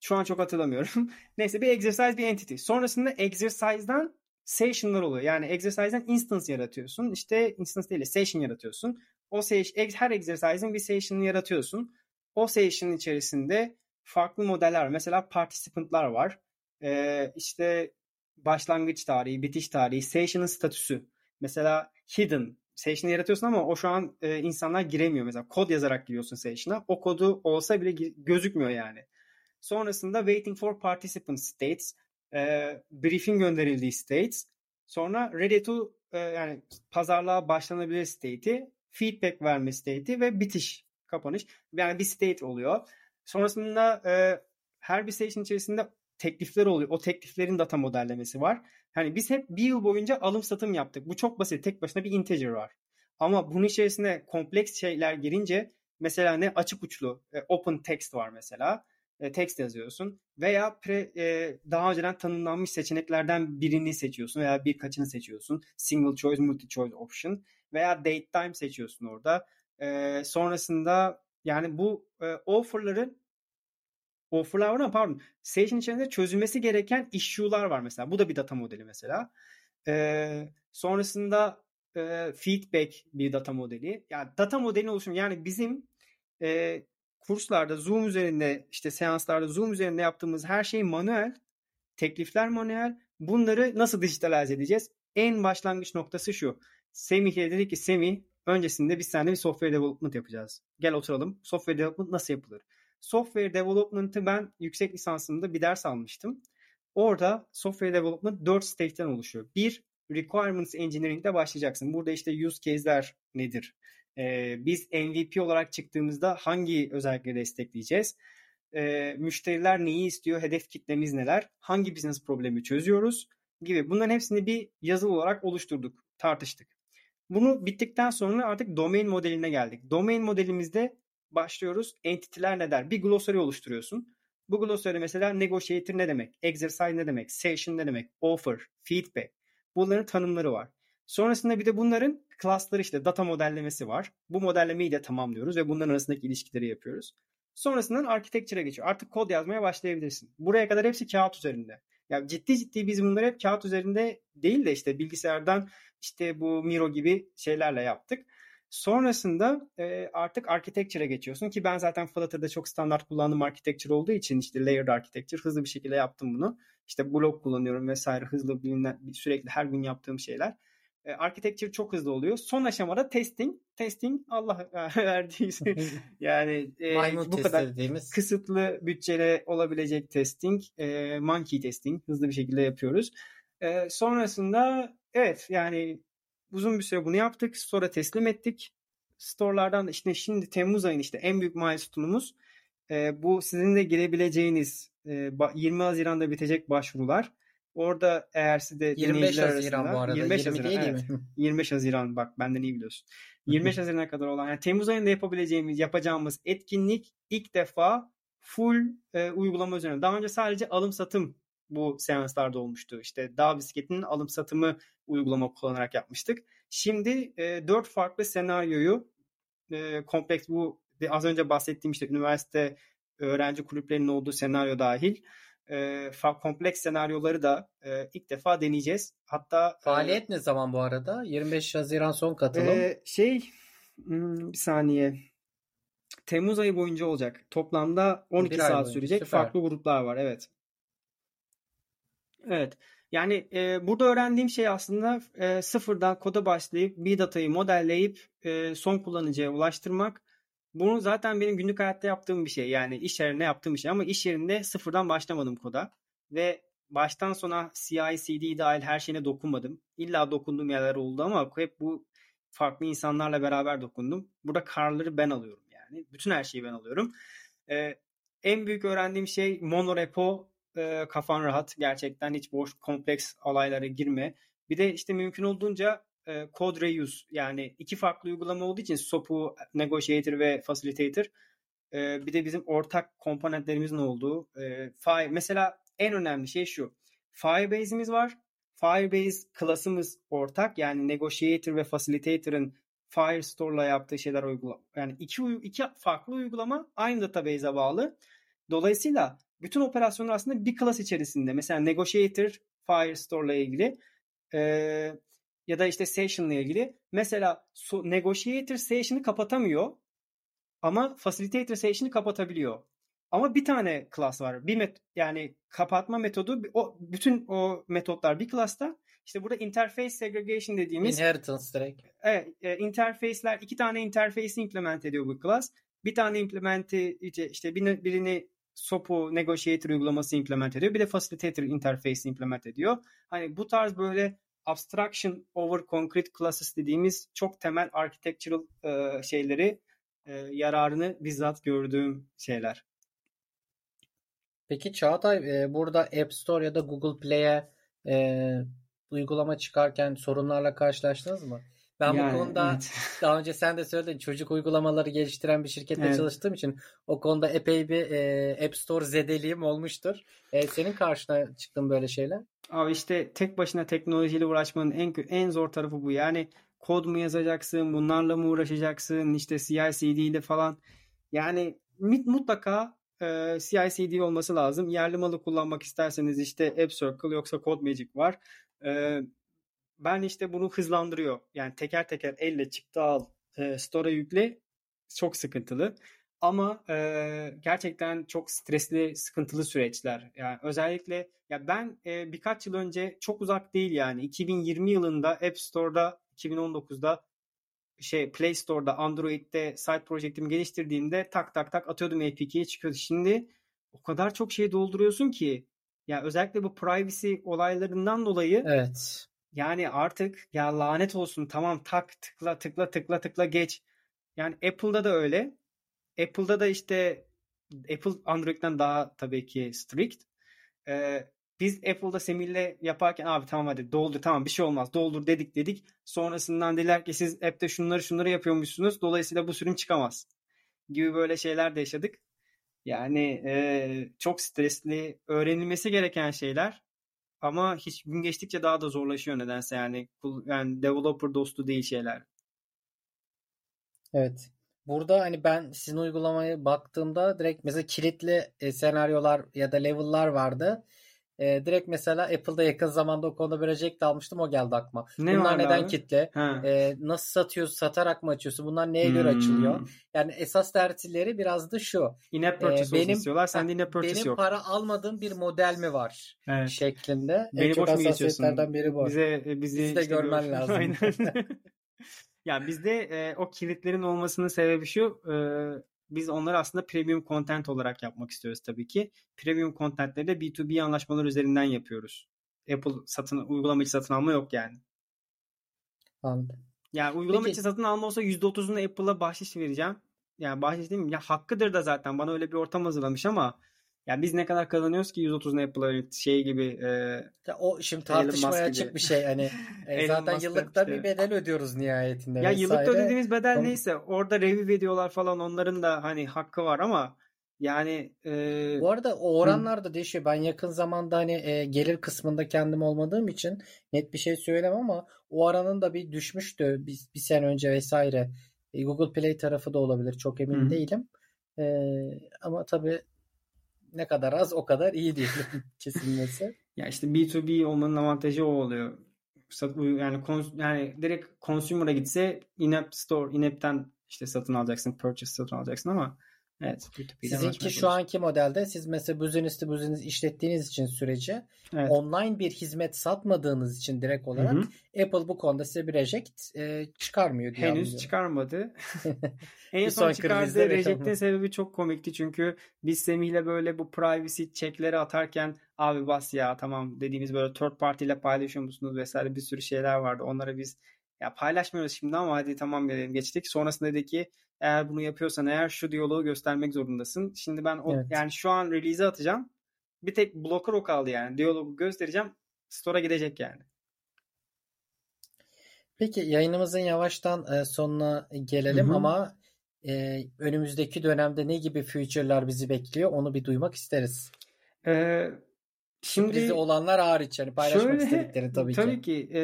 Şu an çok hatırlamıyorum. Neyse bir exercise bir entity. Sonrasında exercise'dan session'lar oluyor. Yani exercise'den instance yaratıyorsun. İşte instance değil de session yaratıyorsun. O session, her exercise'in bir session'ını yaratıyorsun. O session'ın içerisinde farklı modeller. Mesela participant'lar var. Ee, işte başlangıç tarihi, bitiş tarihi, session'ın statüsü. Mesela hidden. Session'ı yaratıyorsun ama o şu an e, insanlar giremiyor. Mesela kod yazarak giriyorsun session'a. O kodu olsa bile gözükmüyor yani. Sonrasında waiting for participant states. E, briefing gönderildiği states. Sonra ready to e, yani pazarlığa başlanabilir state'i. Feedback verme state'i ve bitiş, kapanış. Yani bir state oluyor. Sonrasında e, her bir station içerisinde teklifler oluyor. O tekliflerin data modellemesi var. Hani biz hep bir yıl boyunca alım satım yaptık. Bu çok basit. Tek başına bir integer var. Ama bunun içerisinde kompleks şeyler girince mesela ne açık uçlu e, open text var mesela. E, text yazıyorsun veya pre, e, daha önceden tanımlanmış seçeneklerden birini seçiyorsun veya birkaçını seçiyorsun. Single choice, multi choice option veya date time seçiyorsun orada. E, sonrasında yani bu e, offer'ların offer'lar var ama pardon session içerisinde çözülmesi gereken issue'lar var mesela. Bu da bir data modeli mesela. E, sonrasında e, feedback bir data modeli. Yani data modelinin oluşumu yani bizim e, kurslarda Zoom üzerinde işte seanslarda Zoom üzerinde yaptığımız her şey manuel. Teklifler manuel. Bunları nasıl dijitalize edeceğiz? En başlangıç noktası şu. Semih'e dedi ki Semih öncesinde biz seninle bir software development yapacağız. Gel oturalım. Software development nasıl yapılır? Software development'ı ben yüksek lisansımda bir ders almıştım. Orada software development 4 stage'den oluşuyor. Bir, requirements engineering'de başlayacaksın. Burada işte use case'ler nedir? Ee, biz MVP olarak çıktığımızda hangi özellikleri destekleyeceğiz? Ee, müşteriler neyi istiyor? Hedef kitlemiz neler? Hangi business problemi çözüyoruz? Gibi. Bunların hepsini bir yazılı olarak oluşturduk, tartıştık. Bunu bittikten sonra artık domain modeline geldik. Domain modelimizde başlıyoruz. Entity'ler ne der? Bir glossary oluşturuyorsun. Bu glossary mesela negotiator ne demek? Exercise ne demek? Session ne demek? Offer, feedback. Bunların tanımları var. Sonrasında bir de bunların class'ları işte data modellemesi var. Bu modellemeyi de tamamlıyoruz ve bunların arasındaki ilişkileri yapıyoruz. Sonrasından architecture'a geçiyor. Artık kod yazmaya başlayabilirsin. Buraya kadar hepsi kağıt üzerinde. Ya ciddi ciddi biz bunları hep kağıt üzerinde değil de işte bilgisayardan işte bu Miro gibi şeylerle yaptık. Sonrasında e, artık architecture'a geçiyorsun ki ben zaten Flutter'da çok standart kullandığım architecture olduğu için işte layered architecture hızlı bir şekilde yaptım bunu. İşte blok kullanıyorum vesaire hızlı bilinen, sürekli her gün yaptığım şeyler. E, architecture çok hızlı oluyor. Son aşamada testing. Testing Allah verdiyse yani e, bu kadar dediğimiz. kısıtlı bütçeli olabilecek testing, e, monkey testing hızlı bir şekilde yapıyoruz. E, sonrasında evet yani uzun bir süre bunu yaptık. Store'a teslim ettik. Store'lardan da işte şimdi Temmuz ayının işte en büyük milestone'umuz e, bu sizin de girebileceğiniz e, 20 Haziran'da bitecek başvurular. Orada eğer siz de 25 Haziran arasında, bu arada. 25 20 Haziran, değil evet. mi? 25 Haziran bak benden iyi biliyorsun. 25 Haziran'a kadar olan yani Temmuz ayında yapabileceğimiz yapacağımız etkinlik ilk defa full e, uygulama üzerine. Daha önce sadece alım satım bu seanslarda olmuştu. İşte dağ bisikletinin alım satımı uygulama kullanarak yapmıştık. Şimdi e, 4 farklı senaryoyu e, kompleks bu az önce bahsettiğim işte üniversite öğrenci kulüplerinin olduğu senaryo dahil e, kompleks senaryoları da e, ilk defa deneyeceğiz. Hatta e, faaliyet e, ne zaman bu arada? 25 Haziran son katılım. E, şey hmm, bir saniye. Temmuz ayı boyunca olacak. Toplamda 12 bir saat sürecek. Süper. Farklı gruplar var. Evet. Evet. Yani e, burada öğrendiğim şey aslında e, sıfırdan koda başlayıp bir datayı modelleyip e, son kullanıcıya ulaştırmak. Bunu zaten benim günlük hayatta yaptığım bir şey. Yani iş yerinde yaptığım bir şey ama iş yerinde sıfırdan başlamadım koda. Ve baştan sona CI, CD dahil her şeyine dokunmadım. İlla dokunduğum yerler oldu ama hep bu farklı insanlarla beraber dokundum. Burada karları ben alıyorum yani. Bütün her şeyi ben alıyorum. Ee, en büyük öğrendiğim şey monorepo e, kafan rahat. Gerçekten hiç boş kompleks alaylara girme. Bir de işte mümkün olduğunca e, code reuse yani iki farklı uygulama olduğu için SOAP'u, Negotiator ve Facilitator e, bir de bizim ortak komponentlerimizin olduğu e, Fire, mesela en önemli şey şu. Firebase'imiz var. Firebase klasımız ortak. Yani Negotiator ve Facilitator'ın Firestore'la yaptığı şeyler uygula. Yani iki, iki farklı uygulama aynı database'e bağlı. Dolayısıyla bütün operasyonlar aslında bir class içerisinde. Mesela Negotiator Firestore ile ilgili e, ya da işte Session ile ilgili. Mesela so, Negotiator Session'ı kapatamıyor ama Facilitator Session'ı kapatabiliyor. Ama bir tane class var. Bir met yani kapatma metodu o bütün o metotlar bir class'ta. İşte burada interface segregation dediğimiz inheritance direkt. Evet, e, interface'ler iki tane interface'i implement ediyor bu class. Bir tane implementi işte birini SOAP'u Negotiator uygulaması implement ediyor. Bir de Facilitator interface implement ediyor. Hani bu tarz böyle abstraction over concrete classes dediğimiz çok temel architectural e, şeyleri e, yararını bizzat gördüğüm şeyler. Peki Çağatay e, burada App Store ya da Google Play'e e, uygulama çıkarken sorunlarla karşılaştınız mı? Ben yani, bu konuda evet. daha önce sen de söyledin çocuk uygulamaları geliştiren bir şirkette evet. çalıştığım için o konuda epey bir e, App Store zedeliğim olmuştur. E, senin karşına çıktın böyle şeyler? Abi işte tek başına teknolojiyle uğraşmanın en en zor tarafı bu. Yani kod mu yazacaksın, bunlarla mı uğraşacaksın, işte CI/CD ile falan. Yani mutlaka e, CI/CD olması lazım. Yerli malı kullanmak isterseniz işte App Circle yoksa CodeMagic var. E, ben işte bunu hızlandırıyor. Yani teker teker elle çıktı al, e, store'a yükle çok sıkıntılı. Ama e, gerçekten çok stresli, sıkıntılı süreçler. Yani özellikle ya ben e, birkaç yıl önce çok uzak değil yani 2020 yılında App Store'da 2019'da şey Play Store'da Android'de site projektimi geliştirdiğimde tak tak tak atıyordum APK'ye çıkıyordu. Şimdi o kadar çok şey dolduruyorsun ki ya özellikle bu privacy olaylarından dolayı evet. Yani artık ya lanet olsun tamam tak tıkla tıkla tıkla tıkla geç. Yani Apple'da da öyle. Apple'da da işte Apple Android'den daha tabii ki strict. Ee, biz Apple'da Semih'le yaparken abi tamam hadi doldur tamam bir şey olmaz doldur dedik dedik. Sonrasından dediler ki siz app'te şunları şunları yapıyormuşsunuz. Dolayısıyla bu sürüm çıkamaz. Gibi böyle şeyler de yaşadık. Yani e, çok stresli öğrenilmesi gereken şeyler. Ama hiç gün geçtikçe daha da zorlaşıyor nedense yani. Yani developer dostu değil şeyler. Evet. Burada hani ben sizin uygulamaya baktığımda direkt mesela kilitli e, senaryolar ya da level'lar vardı. E, direkt mesela Apple'da yakın zamanda o konuda bir reject almıştım o geldi aklıma. Ne Bunlar neden abi? kitle? E, nasıl satıyorsun? Satarak mı açıyorsun? Bunlar neye hmm. göre açılıyor? Yani esas dertleri biraz da şu. In-app purchase e, benim, istiyorlar. Sen de in-app purchase benim yok. Benim para almadığım bir model mi var? Evet. Şeklinde. Beni en çok hassasiyetlerden biri bu. Bize, e, bizi Bizi de işte görmen gör. lazım. Aynen. ya bizde e, o kilitlerin olmasının sebebi şu. E, biz onları aslında premium content olarak yapmak istiyoruz tabii ki. Premium contentleri de B2B anlaşmalar üzerinden yapıyoruz. Apple satın uygulamacı satın alma yok yani. Anladım. Yani uygulamacı Peki. satın alma olsa %30'unu Apple'a bahşiş vereceğim. Yani bahşiş değil mi? Ya hakkıdır da zaten bana öyle bir ortam hazırlamış ama ya biz ne kadar kazanıyoruz ki 130'unu Apple'a şey gibi e, o şimdi tartışmaya açık bir şey hani e, zaten yıllıkta işte. bir bedel ödüyoruz nihayetinde. Ya vesaire. yıllıkta ödediğimiz bedel Onu... neyse orada review ediyorlar falan onların da hani hakkı var ama Yani e, Bu arada o oranlar da değişiyor. Ben yakın zamanda hani e, gelir kısmında kendim olmadığım için net bir şey söylemem ama o oranın da bir düşmüştü bir, bir sene önce vesaire. E, Google Play tarafı da olabilir. Çok emin Hı. değilim. E, ama tabii ne kadar az o kadar iyi diyelim kesilmesi. ya işte B2B olmanın avantajı o oluyor. Yani yani direkt consumer'a gitse in-app store, in-app'ten işte satın alacaksın, purchase satın alacaksın ama evet B2B'den Sizinki şu anki modelde siz mesela business'te business işlettiğiniz için süreci Evet. online bir hizmet satmadığınız için direkt olarak hı. Apple bu konuda size bir reject e, çıkarmıyor diye Henüz anlıyorum. çıkarmadı. En son son çıkardığı reject'in sebebi çok komikti çünkü biz Semih'le böyle bu privacy checkleri atarken abi bas ya tamam dediğimiz böyle third party ile paylaşıyor musunuz vesaire bir sürü şeyler vardı. Onlara biz ya paylaşmıyoruz şimdi ama hadi tamam dedim geçtik. Sonrasında dedi ki eğer bunu yapıyorsan eğer şu diyaloğu göstermek zorundasın. Şimdi ben o Evet. yani şu an release'e atacağım. Bir tek blocker o kaldı yani. Diyalogu göstereceğim. Store'a gidecek yani. Peki yayınımızın yavaştan e, sonuna gelelim hı. ama e, önümüzdeki dönemde ne gibi future'lar bizi bekliyor onu bir duymak isteriz. Ee, Sürprizi şimdi olanlar hariç yani paylaşmak Şöyle istediklerini tabii tabii ki. ki e,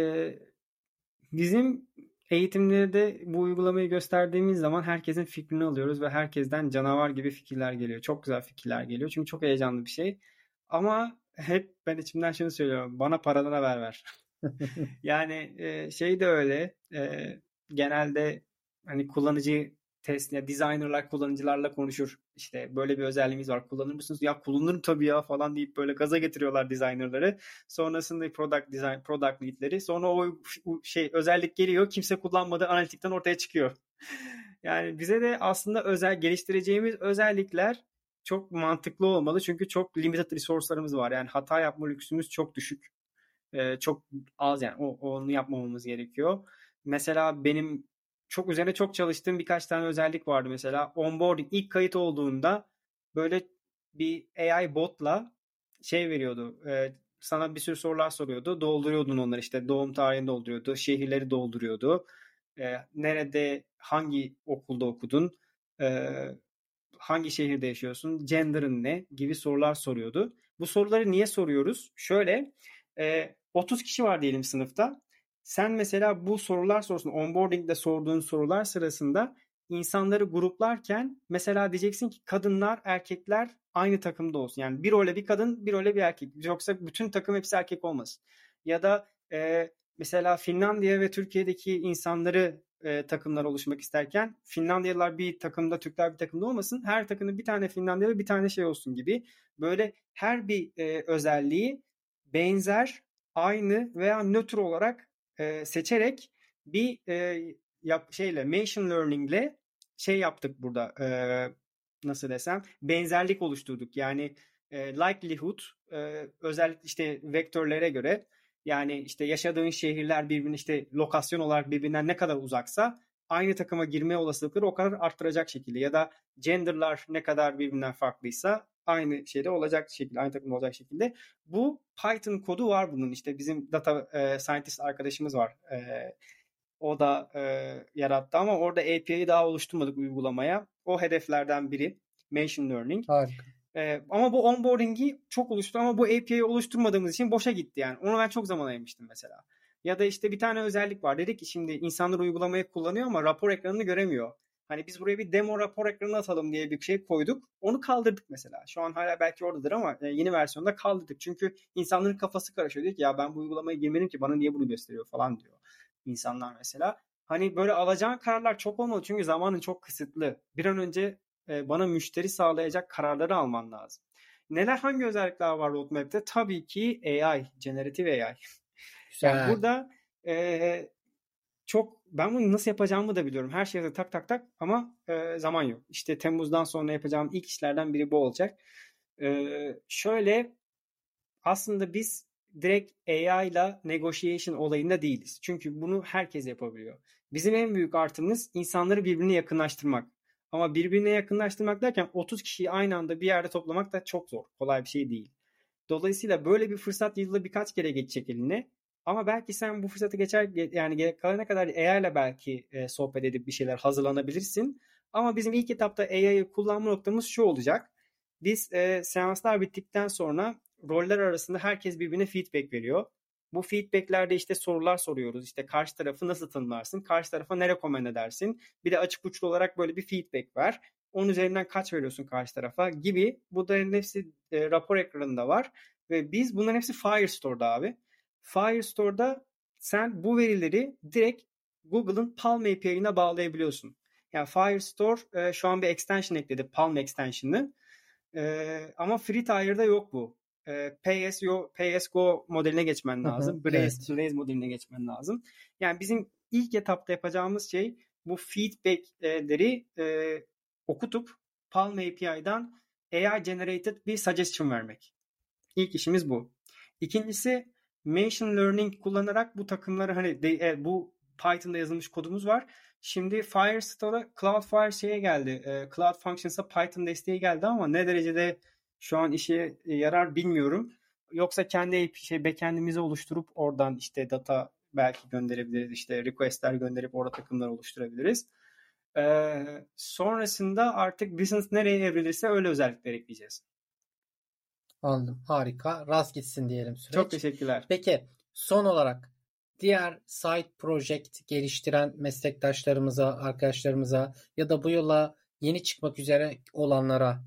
bizim eğitimlerde bu uygulamayı gösterdiğimiz zaman herkesin fikrini alıyoruz ve herkesten canavar gibi fikirler geliyor. Çok güzel fikirler geliyor. Çünkü çok heyecanlı bir şey. Ama hep ben içimden şunu söylüyorum. Bana paradan haber ver. Yani e, şey de öyle. e, genelde hani kullanıcı test ya designerlar kullanıcılarla konuşur. İşte böyle bir özelliğimiz var. Kullanır mısınız? Ya kullanırım tabii ya falan deyip böyle gaza getiriyorlar designerları. Sonrasında product design product lead'leri. Sonra o şey özellik geliyor. Kimse kullanmadı. Analitikten ortaya çıkıyor. Yani bize de aslında özel geliştireceğimiz özellikler çok mantıklı olmalı. Çünkü çok limited resource'larımız var. Yani hata yapma lüksümüz çok düşük. Ee, çok az yani o, onu yapmamamız gerekiyor. Mesela benim çok üzerine çok çalıştığım birkaç tane özellik vardı mesela. Onboarding ilk kayıt olduğunda böyle bir AI botla şey veriyordu. e, sana bir sürü sorular soruyordu. Dolduruyordun onları işte doğum tarihini dolduruyordu. Şehirleri dolduruyordu. E, nerede hangi okulda okudun? E, hangi şehirde yaşıyorsun? Gender'ın ne? gibi sorular soruyordu. Bu soruları niye soruyoruz? Şöyle e, 30 kişi var diyelim sınıfta. Sen mesela bu sorular sorusunda onboarding'de sorduğun sorular sırasında insanları gruplarken mesela diyeceksin ki kadınlar erkekler aynı takımda olsun. Yani bir öyle bir kadın bir öyle bir erkek. Yoksa bütün takım hepsi erkek olmasın. Ya da e, mesela Finlandiya ve Türkiye'deki insanları e, takımlar oluşmak isterken Finlandiyalılar bir takımda Türkler bir takımda olmasın. Her takımda bir tane Finlandiyalı bir tane şey olsun gibi. Böyle her bir e, özelliği benzer, aynı veya nötr olarak e, seçerek bir e, yap, şeyle machine learning'le şey yaptık burada. E, nasıl desem benzerlik oluşturduk. Yani e, likelihood e, özellikle işte vektörlere göre yani işte yaşadığın şehirler birbirine işte lokasyon olarak birbirinden ne kadar uzaksa aynı takıma girme olasılıkları o kadar arttıracak şekilde ya da genderlar ne kadar birbirinden farklıysa aynı şeyde olacak şekilde aynı takımda olacak şekilde bu Python kodu var bunun işte bizim data e, scientist arkadaşımız var e, o da e, yarattı ama orada API'yi daha oluşturmadık uygulamaya o hedeflerden biri machine learning Harika. ee, ama bu onboarding'i çok oluştu ama bu API'yi oluşturmadığımız için boşa gitti yani. Onu ben çok zaman ayırmıştım mesela. Ya da işte bir tane özellik var. Dedik ki şimdi insanlar uygulamayı kullanıyor ama rapor ekranını göremiyor. Hani biz buraya bir demo rapor ekranı atalım diye bir şey koyduk. Onu kaldırdık mesela. Şu an hala belki oradadır ama e, yeni versiyonda kaldırdık. Çünkü insanların kafası karışıyor. Diyor ki ya ben bu uygulamaya girmedim ki bana niye bunu gösteriyor falan diyor insanlar mesela. Hani böyle alacağın kararlar çok olmalı çünkü zamanın çok kısıtlı. Bir an önce e, bana müşteri sağlayacak kararları alman lazım. Neler hangi özellikler var roadmap'te? Tabii ki AI, generative AI. Güzel. Yani burada e, çok ben bunu nasıl yapacağımı da biliyorum. Her şeyde tak tak tak ama e, zaman yok. İşte Temmuz'dan sonra yapacağım ilk işlerden biri bu olacak. E, şöyle aslında biz direkt AI ile negotiation olayında değiliz. Çünkü bunu herkes yapabiliyor. Bizim en büyük artımız insanları birbirine yakınlaştırmak. Ama birbirine yakınlaştırmak derken 30 kişiyi aynı anda bir yerde toplamak da çok zor. Kolay bir şey değil. Dolayısıyla böyle bir fırsat yılda birkaç kere geçecek eline. Ama belki sen bu fırsatı geçer yani kalana kadar AI ile belki e, sohbet edip bir şeyler hazırlanabilirsin. Ama bizim ilk etapta AI'yi kullanma noktamız şu olacak. Biz e, seanslar bittikten sonra roller arasında herkes birbirine feedback veriyor. Bu feedbacklerde işte sorular soruyoruz. İşte karşı tarafı nasıl tanımlarsın? Karşı tarafa ne rekomen edersin? Bir de açık uçlu olarak böyle bir feedback ver. Onun üzerinden kaç veriyorsun karşı tarafa gibi. Bu da hepsi e, rapor ekranında var. Ve biz bunların hepsi Firestore'da abi. Firestore'da sen bu verileri direkt Google'ın Palm API'ine bağlayabiliyorsun. Yani Firestore e, şu an bir extension ekledi. Palm extension'ı. E, ama FreeTire'da yok bu. E, PSO, PSGO modeline geçmen lazım. Hı hı, Blaze, evet. Blaze modeline geçmen lazım. Yani bizim ilk etapta yapacağımız şey bu feedbackleri e, okutup Palm API'dan AI generated bir suggestion vermek. İlk işimiz bu. İkincisi machine learning kullanarak bu takımları hani de, e, bu Python'da yazılmış kodumuz var. Şimdi Firestore'a Cloudflare şeye geldi. E, Cloud Functions'a Python desteği geldi ama ne derecede şu an işe yarar bilmiyorum. Yoksa kendi şey backend'imizi oluşturup oradan işte data belki gönderebiliriz. İşte request'ler gönderip orada takımlar oluşturabiliriz. Ee, sonrasında artık business nereye evrilirse öyle özellikler ekleyeceğiz. Anladım. Harika. Rast gitsin diyelim süreç. Çok teşekkürler. Peki son olarak diğer site project geliştiren meslektaşlarımıza, arkadaşlarımıza ya da bu yola yeni çıkmak üzere olanlara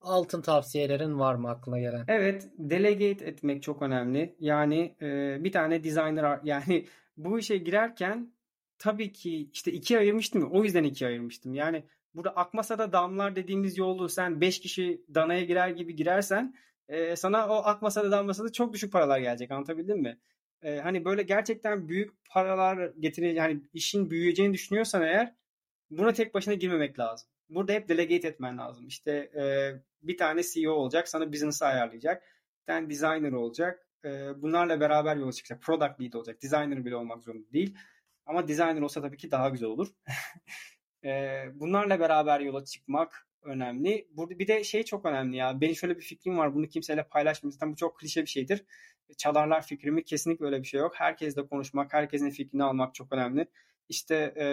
altın tavsiyelerin var mı aklına gelen? Evet, delegate etmek çok önemli. Yani e, bir tane designer yani bu işe girerken tabii ki işte ikiye ayırmıştım. O yüzden ikiye ayırmıştım. Yani burada akmasa da damlar dediğimiz yolu sen 5 kişi danaya girer gibi girersen e, sana o akmasa da damlasa da çok düşük paralar gelecek. Anlatabildim mi? E, hani böyle gerçekten büyük paralar getirecek yani işin büyüyeceğini düşünüyorsan eğer buna tek başına girmemek lazım. Burada hep delegate etmen lazım. İşte e, bir tane CEO olacak, sana business ayarlayacak. Bir tane designer olacak. E, bunlarla beraber yola çıkacak. Product lead olacak. Designer bile olmak zorunda değil. Ama designer olsa tabii ki daha güzel olur. e, bunlarla beraber yola çıkmak önemli. Burada bir de şey çok önemli ya. Benim şöyle bir fikrim var. Bunu kimseyle paylaşmayacağım. Bu çok klişe bir şeydir. Çalarlar fikrimi. Kesinlikle öyle bir şey yok. Herkesle konuşmak, herkesin fikrini almak çok önemli. İşte e,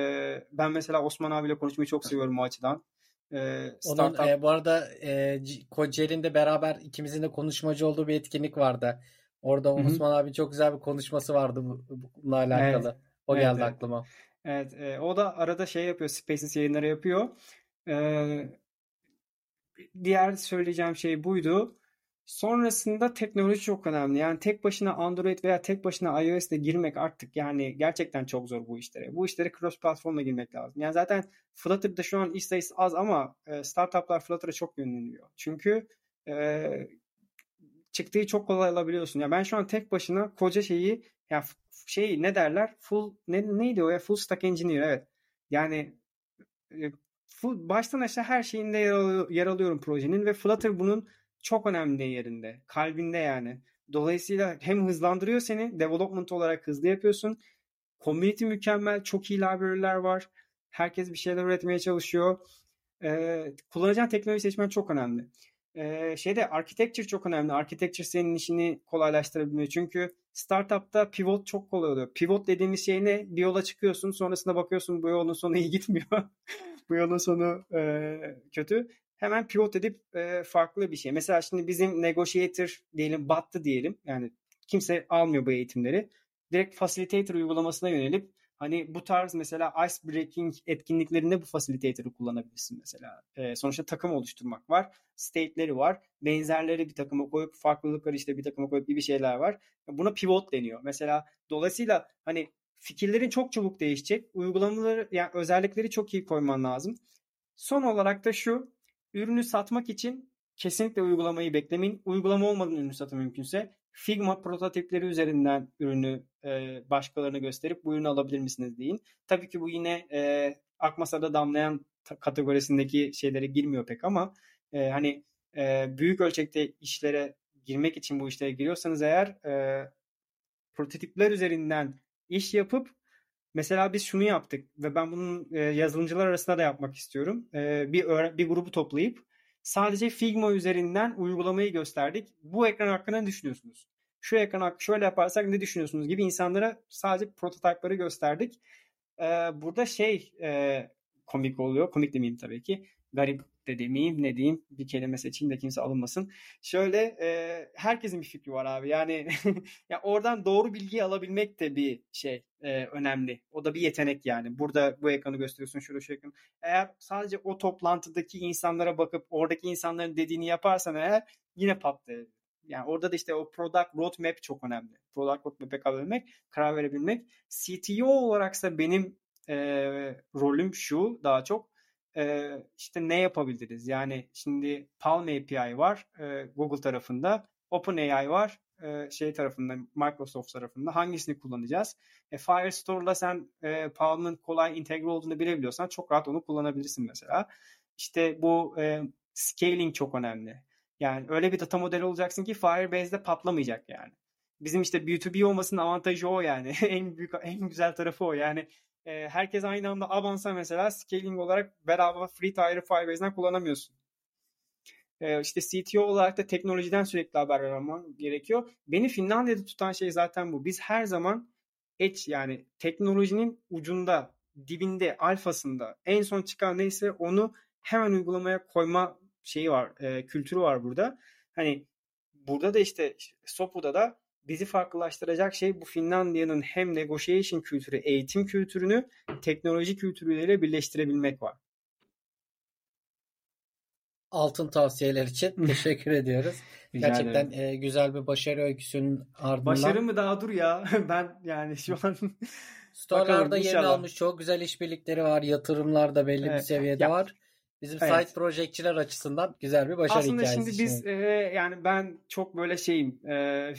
ben mesela Osman abiyle konuşmayı çok seviyorum o açıdan. E, startup... Onun, e, bu arada e, Kocaeli'nde de beraber ikimizin de konuşmacı olduğu bir etkinlik vardı. Orada Hı-hı. Osman abi çok güzel bir konuşması vardı bununla alakalı. Evet. O geldi evet, aklıma. Evet, e, o da arada şey yapıyor, Spaces yayınları yapıyor. E, diğer söyleyeceğim şey buydu. Sonrasında teknoloji çok önemli. Yani tek başına Android veya tek başına iOS'te girmek artık yani gerçekten çok zor bu işlere. Bu işlere cross platformla girmek lazım. Yani zaten Flutter'da şu an iş sayısı az ama e, startuplar Flutter'a çok yönleniyor. Çünkü e, çıktığı çok kolay alabiliyorsun. Ya yani ben şu an tek başına koca şeyi yani şey ne derler? Full ne, neydi o ya? Full stack engineer evet. Yani e, full, baştan aşağı her şeyinde yer, alıyor, yer alıyorum projenin ve Flutter bunun çok önemli yerinde. Kalbinde yani. Dolayısıyla hem hızlandırıyor seni, development olarak hızlı yapıyorsun. Community mükemmel, çok iyi library'ler var. Herkes bir şeyler üretmeye çalışıyor. Ee, kullanacağın teknoloji seçmen çok önemli. Ee, şeyde architecture çok önemli. Architecture senin işini kolaylaştırabiliyor. Çünkü startupta pivot çok kolay oluyor. Pivot dediğimiz şey ne? Bir yola çıkıyorsun sonrasında bakıyorsun bu yolun sonu iyi gitmiyor. bu yolun sonu e, kötü hemen pivot edip e, farklı bir şey. Mesela şimdi bizim negotiator diyelim battı diyelim. Yani kimse almıyor bu eğitimleri. Direkt facilitator uygulamasına yönelip hani bu tarz mesela ice breaking etkinliklerinde bu facilitator'ı kullanabilirsin mesela. E, sonuçta takım oluşturmak var. State'leri var. Benzerleri bir takıma koyup farklılıkları işte bir takıma koyup gibi şeyler var. Buna pivot deniyor. Mesela dolayısıyla hani fikirlerin çok çabuk değişecek. Uygulamaları yani özellikleri çok iyi koyman lazım. Son olarak da şu Ürünü satmak için kesinlikle uygulamayı beklemeyin. Uygulama olmadan ürünü satın mümkünse Figma prototipleri üzerinden ürünü e, başkalarına gösterip bu ürünü alabilir misiniz deyin. Tabii ki bu yine e, Akmasa'da damlayan kategorisindeki şeylere girmiyor pek ama e, hani e, büyük ölçekte işlere girmek için bu işlere giriyorsanız eğer e, prototipler üzerinden iş yapıp Mesela biz şunu yaptık ve ben bunun e, yazılımcılar arasında da yapmak istiyorum. E, bir bir grubu toplayıp sadece Figma üzerinden uygulamayı gösterdik. Bu ekran hakkında ne düşünüyorsunuz? Şu ekran hakkı şöyle yaparsak ne düşünüyorsunuz gibi insanlara sadece prototipleri gösterdik. E, burada şey komik oluyor. Komik demeyeyim tabii ki. Garip de demeyeyim ne diyeyim bir kelime seçeyim de kimse alınmasın. Şöyle e, herkesin bir fikri var abi yani ya oradan doğru bilgiyi alabilmek de bir şey e, önemli. O da bir yetenek yani. Burada bu ekranı gösteriyorsun şurada şu ekranı. Eğer sadece o toplantıdaki insanlara bakıp oradaki insanların dediğini yaparsan eğer yine patlayabilir. Yani orada da işte o product roadmap çok önemli. Product roadmap'e kalabilmek, karar verebilmek. CTO olaraksa benim e, rolüm şu daha çok e, işte ne yapabiliriz? Yani şimdi Palm API var e, Google tarafında, OpenAI var e, şey tarafında, Microsoft tarafında. Hangisini kullanacağız? E, Firestore'la sen e, Palm'ın kolay entegre olduğunu bilebiliyorsan çok rahat onu kullanabilirsin mesela. İşte bu e, scaling çok önemli. Yani öyle bir data modeli olacaksın ki Firebase'de patlamayacak yani. Bizim işte B2B olmasının avantajı o yani. en büyük en güzel tarafı o. Yani e, herkes aynı anda Avance'a mesela scaling olarak bedava free tire'ı Firebase'den kullanamıyorsun. E, işte CTO olarak da teknolojiden sürekli haber vermem gerekiyor. Beni Finlandiya'da tutan şey zaten bu. Biz her zaman edge yani teknolojinin ucunda, dibinde, alfasında en son çıkan neyse onu hemen uygulamaya koyma şeyi var, e, kültürü var burada. Hani burada da işte Sopu'da da bizi farklılaştıracak şey bu Finlandiya'nın hem negotiation kültürü, eğitim kültürünü teknoloji kültürüyle birleştirebilmek var. Altın tavsiyeler için teşekkür ediyoruz. Gerçekten e, güzel bir başarı öyküsünün ardından. Başarı mı daha dur ya. ben yani şu an Store'larda yerini almış çok güzel işbirlikleri var. Yatırımlar da belli evet. bir seviyede ya, var. Bizim evet. site projekçiler açısından güzel bir başarı Aslında hikayesi. Aslında şimdi biz e, yani ben çok böyle şeyim e,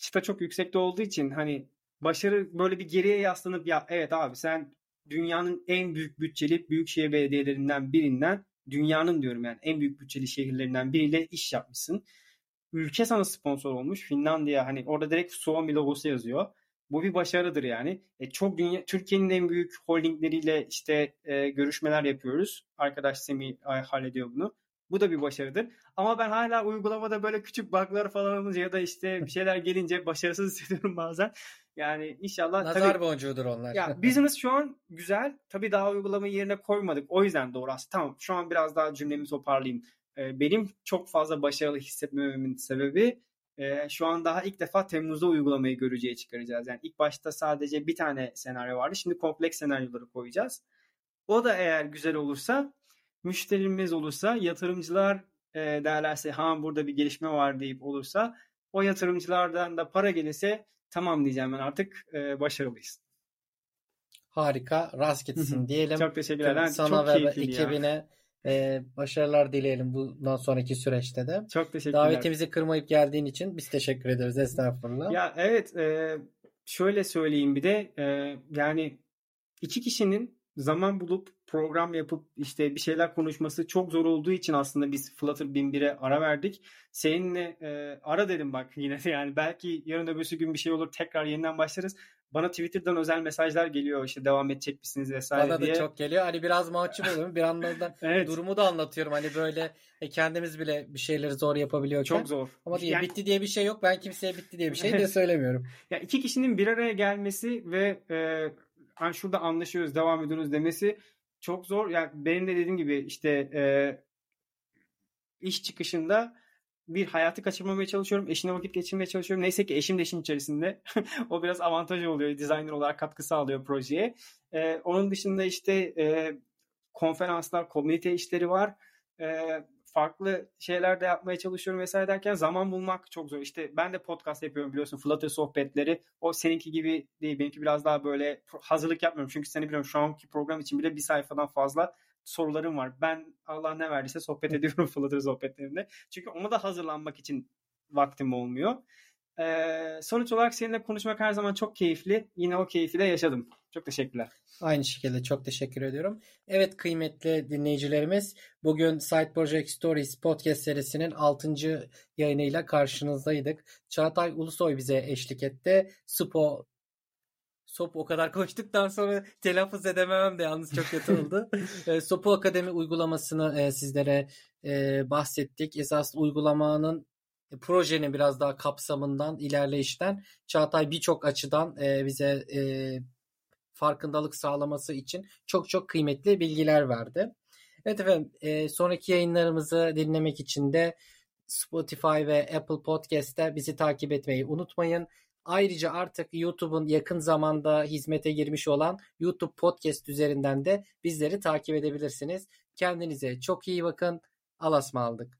çıta çok yüksekte olduğu için hani başarı böyle bir geriye yaslanıp ya evet abi sen dünyanın en büyük bütçeli büyükşehir belediyelerinden birinden dünyanın diyorum yani en büyük bütçeli şehirlerinden biriyle iş yapmışsın. Ülke sana sponsor olmuş. Finlandiya hani orada direkt Suomi logosu yazıyor. Bu bir başarıdır yani. E, çok dünya Türkiye'nin en büyük holdingleriyle işte e, görüşmeler yapıyoruz. Arkadaş Semih hallediyor bunu. Bu da bir başarıdır. Ama ben hala uygulamada böyle küçük bug'lar falan olunca ya da işte bir şeyler gelince başarısız hissediyorum bazen. Yani inşallah Nazar tabii, boncuğudur onlar. Ya business şu an güzel. Tabii daha uygulamayı yerine koymadık. O yüzden doğru aslında. Tamam şu an biraz daha cümlemi toparlayayım. Ee, benim çok fazla başarılı hissetmememin sebebi e, şu an daha ilk defa Temmuz'da uygulamayı göreceği çıkaracağız. Yani ilk başta sadece bir tane senaryo vardı. Şimdi kompleks senaryoları koyacağız. O da eğer güzel olursa müşterimiz olursa yatırımcılar e, derlerse ha burada bir gelişme var deyip olursa o yatırımcılardan da para gelirse tamam diyeceğim ben artık e, başarılıyız. Harika. Rast gitsin diyelim. Çok teşekkürler. Ben sana çok ve ekibine e, başarılar dileyelim bundan sonraki süreçte de. Çok teşekkürler. Davetimizi kırmayıp geldiğin için biz teşekkür ederiz. Estağfurullah. Ya evet e, şöyle söyleyeyim bir de e, yani iki kişinin zaman bulup program yapıp işte bir şeyler konuşması çok zor olduğu için aslında biz Flutter 1001'e ara verdik. Seninle e, ara dedim bak yine yani belki yarın öbürsü gün bir şey olur tekrar yeniden başlarız. Bana Twitter'dan özel mesajlar geliyor işte devam edecek misiniz vesaire Bana diye. da çok geliyor. Hani biraz mahcup oluyorum. Bir yandan da evet. durumu da anlatıyorum. Hani böyle e, kendimiz bile bir şeyleri zor yapabiliyor. Çok zor. Ama diye yani... bitti diye bir şey yok. Ben kimseye bitti diye bir şey de söylemiyorum. ya iki kişinin bir araya gelmesi ve e, şurada anlaşıyoruz, devam ediyoruz demesi çok zor. Yani benim de dediğim gibi işte e, iş çıkışında bir hayatı kaçırmamaya çalışıyorum. Eşine vakit geçirmeye çalışıyorum. Neyse ki eşim de işin içerisinde. o biraz avantajı oluyor. Designer olarak katkı sağlıyor projeye. Ee, onun dışında işte e, konferanslar, komünite işleri var. E, farklı şeyler de yapmaya çalışıyorum vesaire derken zaman bulmak çok zor. İşte ben de podcast yapıyorum biliyorsun Flutter sohbetleri. O seninki gibi değil. Benimki biraz daha böyle hazırlık yapmıyorum. Çünkü seni biliyorum şu anki program için bile bir sayfadan fazla sorularım var. Ben Allah ne verdiyse sohbet ediyorum Flutter sohbetlerinde. Çünkü ona da hazırlanmak için vaktim olmuyor. Ee, sonuç olarak seninle konuşmak her zaman çok keyifli. Yine o keyfi de yaşadım. Çok teşekkürler. Aynı şekilde çok teşekkür ediyorum. Evet kıymetli dinleyicilerimiz bugün Side Project Stories podcast serisinin 6. yayınıyla karşınızdaydık. Çağatay Ulusoy bize eşlik etti. Spo Sop o kadar koştuktan sonra telaffuz edememem de yalnız çok kötü oldu. Sopu Akademi uygulamasını e, sizlere e, bahsettik. Esas uygulamanın projenin biraz daha kapsamından, ilerleyişten Çağatay birçok açıdan e, bize e, farkındalık sağlaması için çok çok kıymetli bilgiler verdi. Evet efendim e, sonraki yayınlarımızı dinlemek için de Spotify ve Apple Podcast'te bizi takip etmeyi unutmayın. Ayrıca artık YouTube'un yakın zamanda hizmete girmiş olan YouTube Podcast üzerinden de bizleri takip edebilirsiniz. Kendinize çok iyi bakın. Alasma aldık.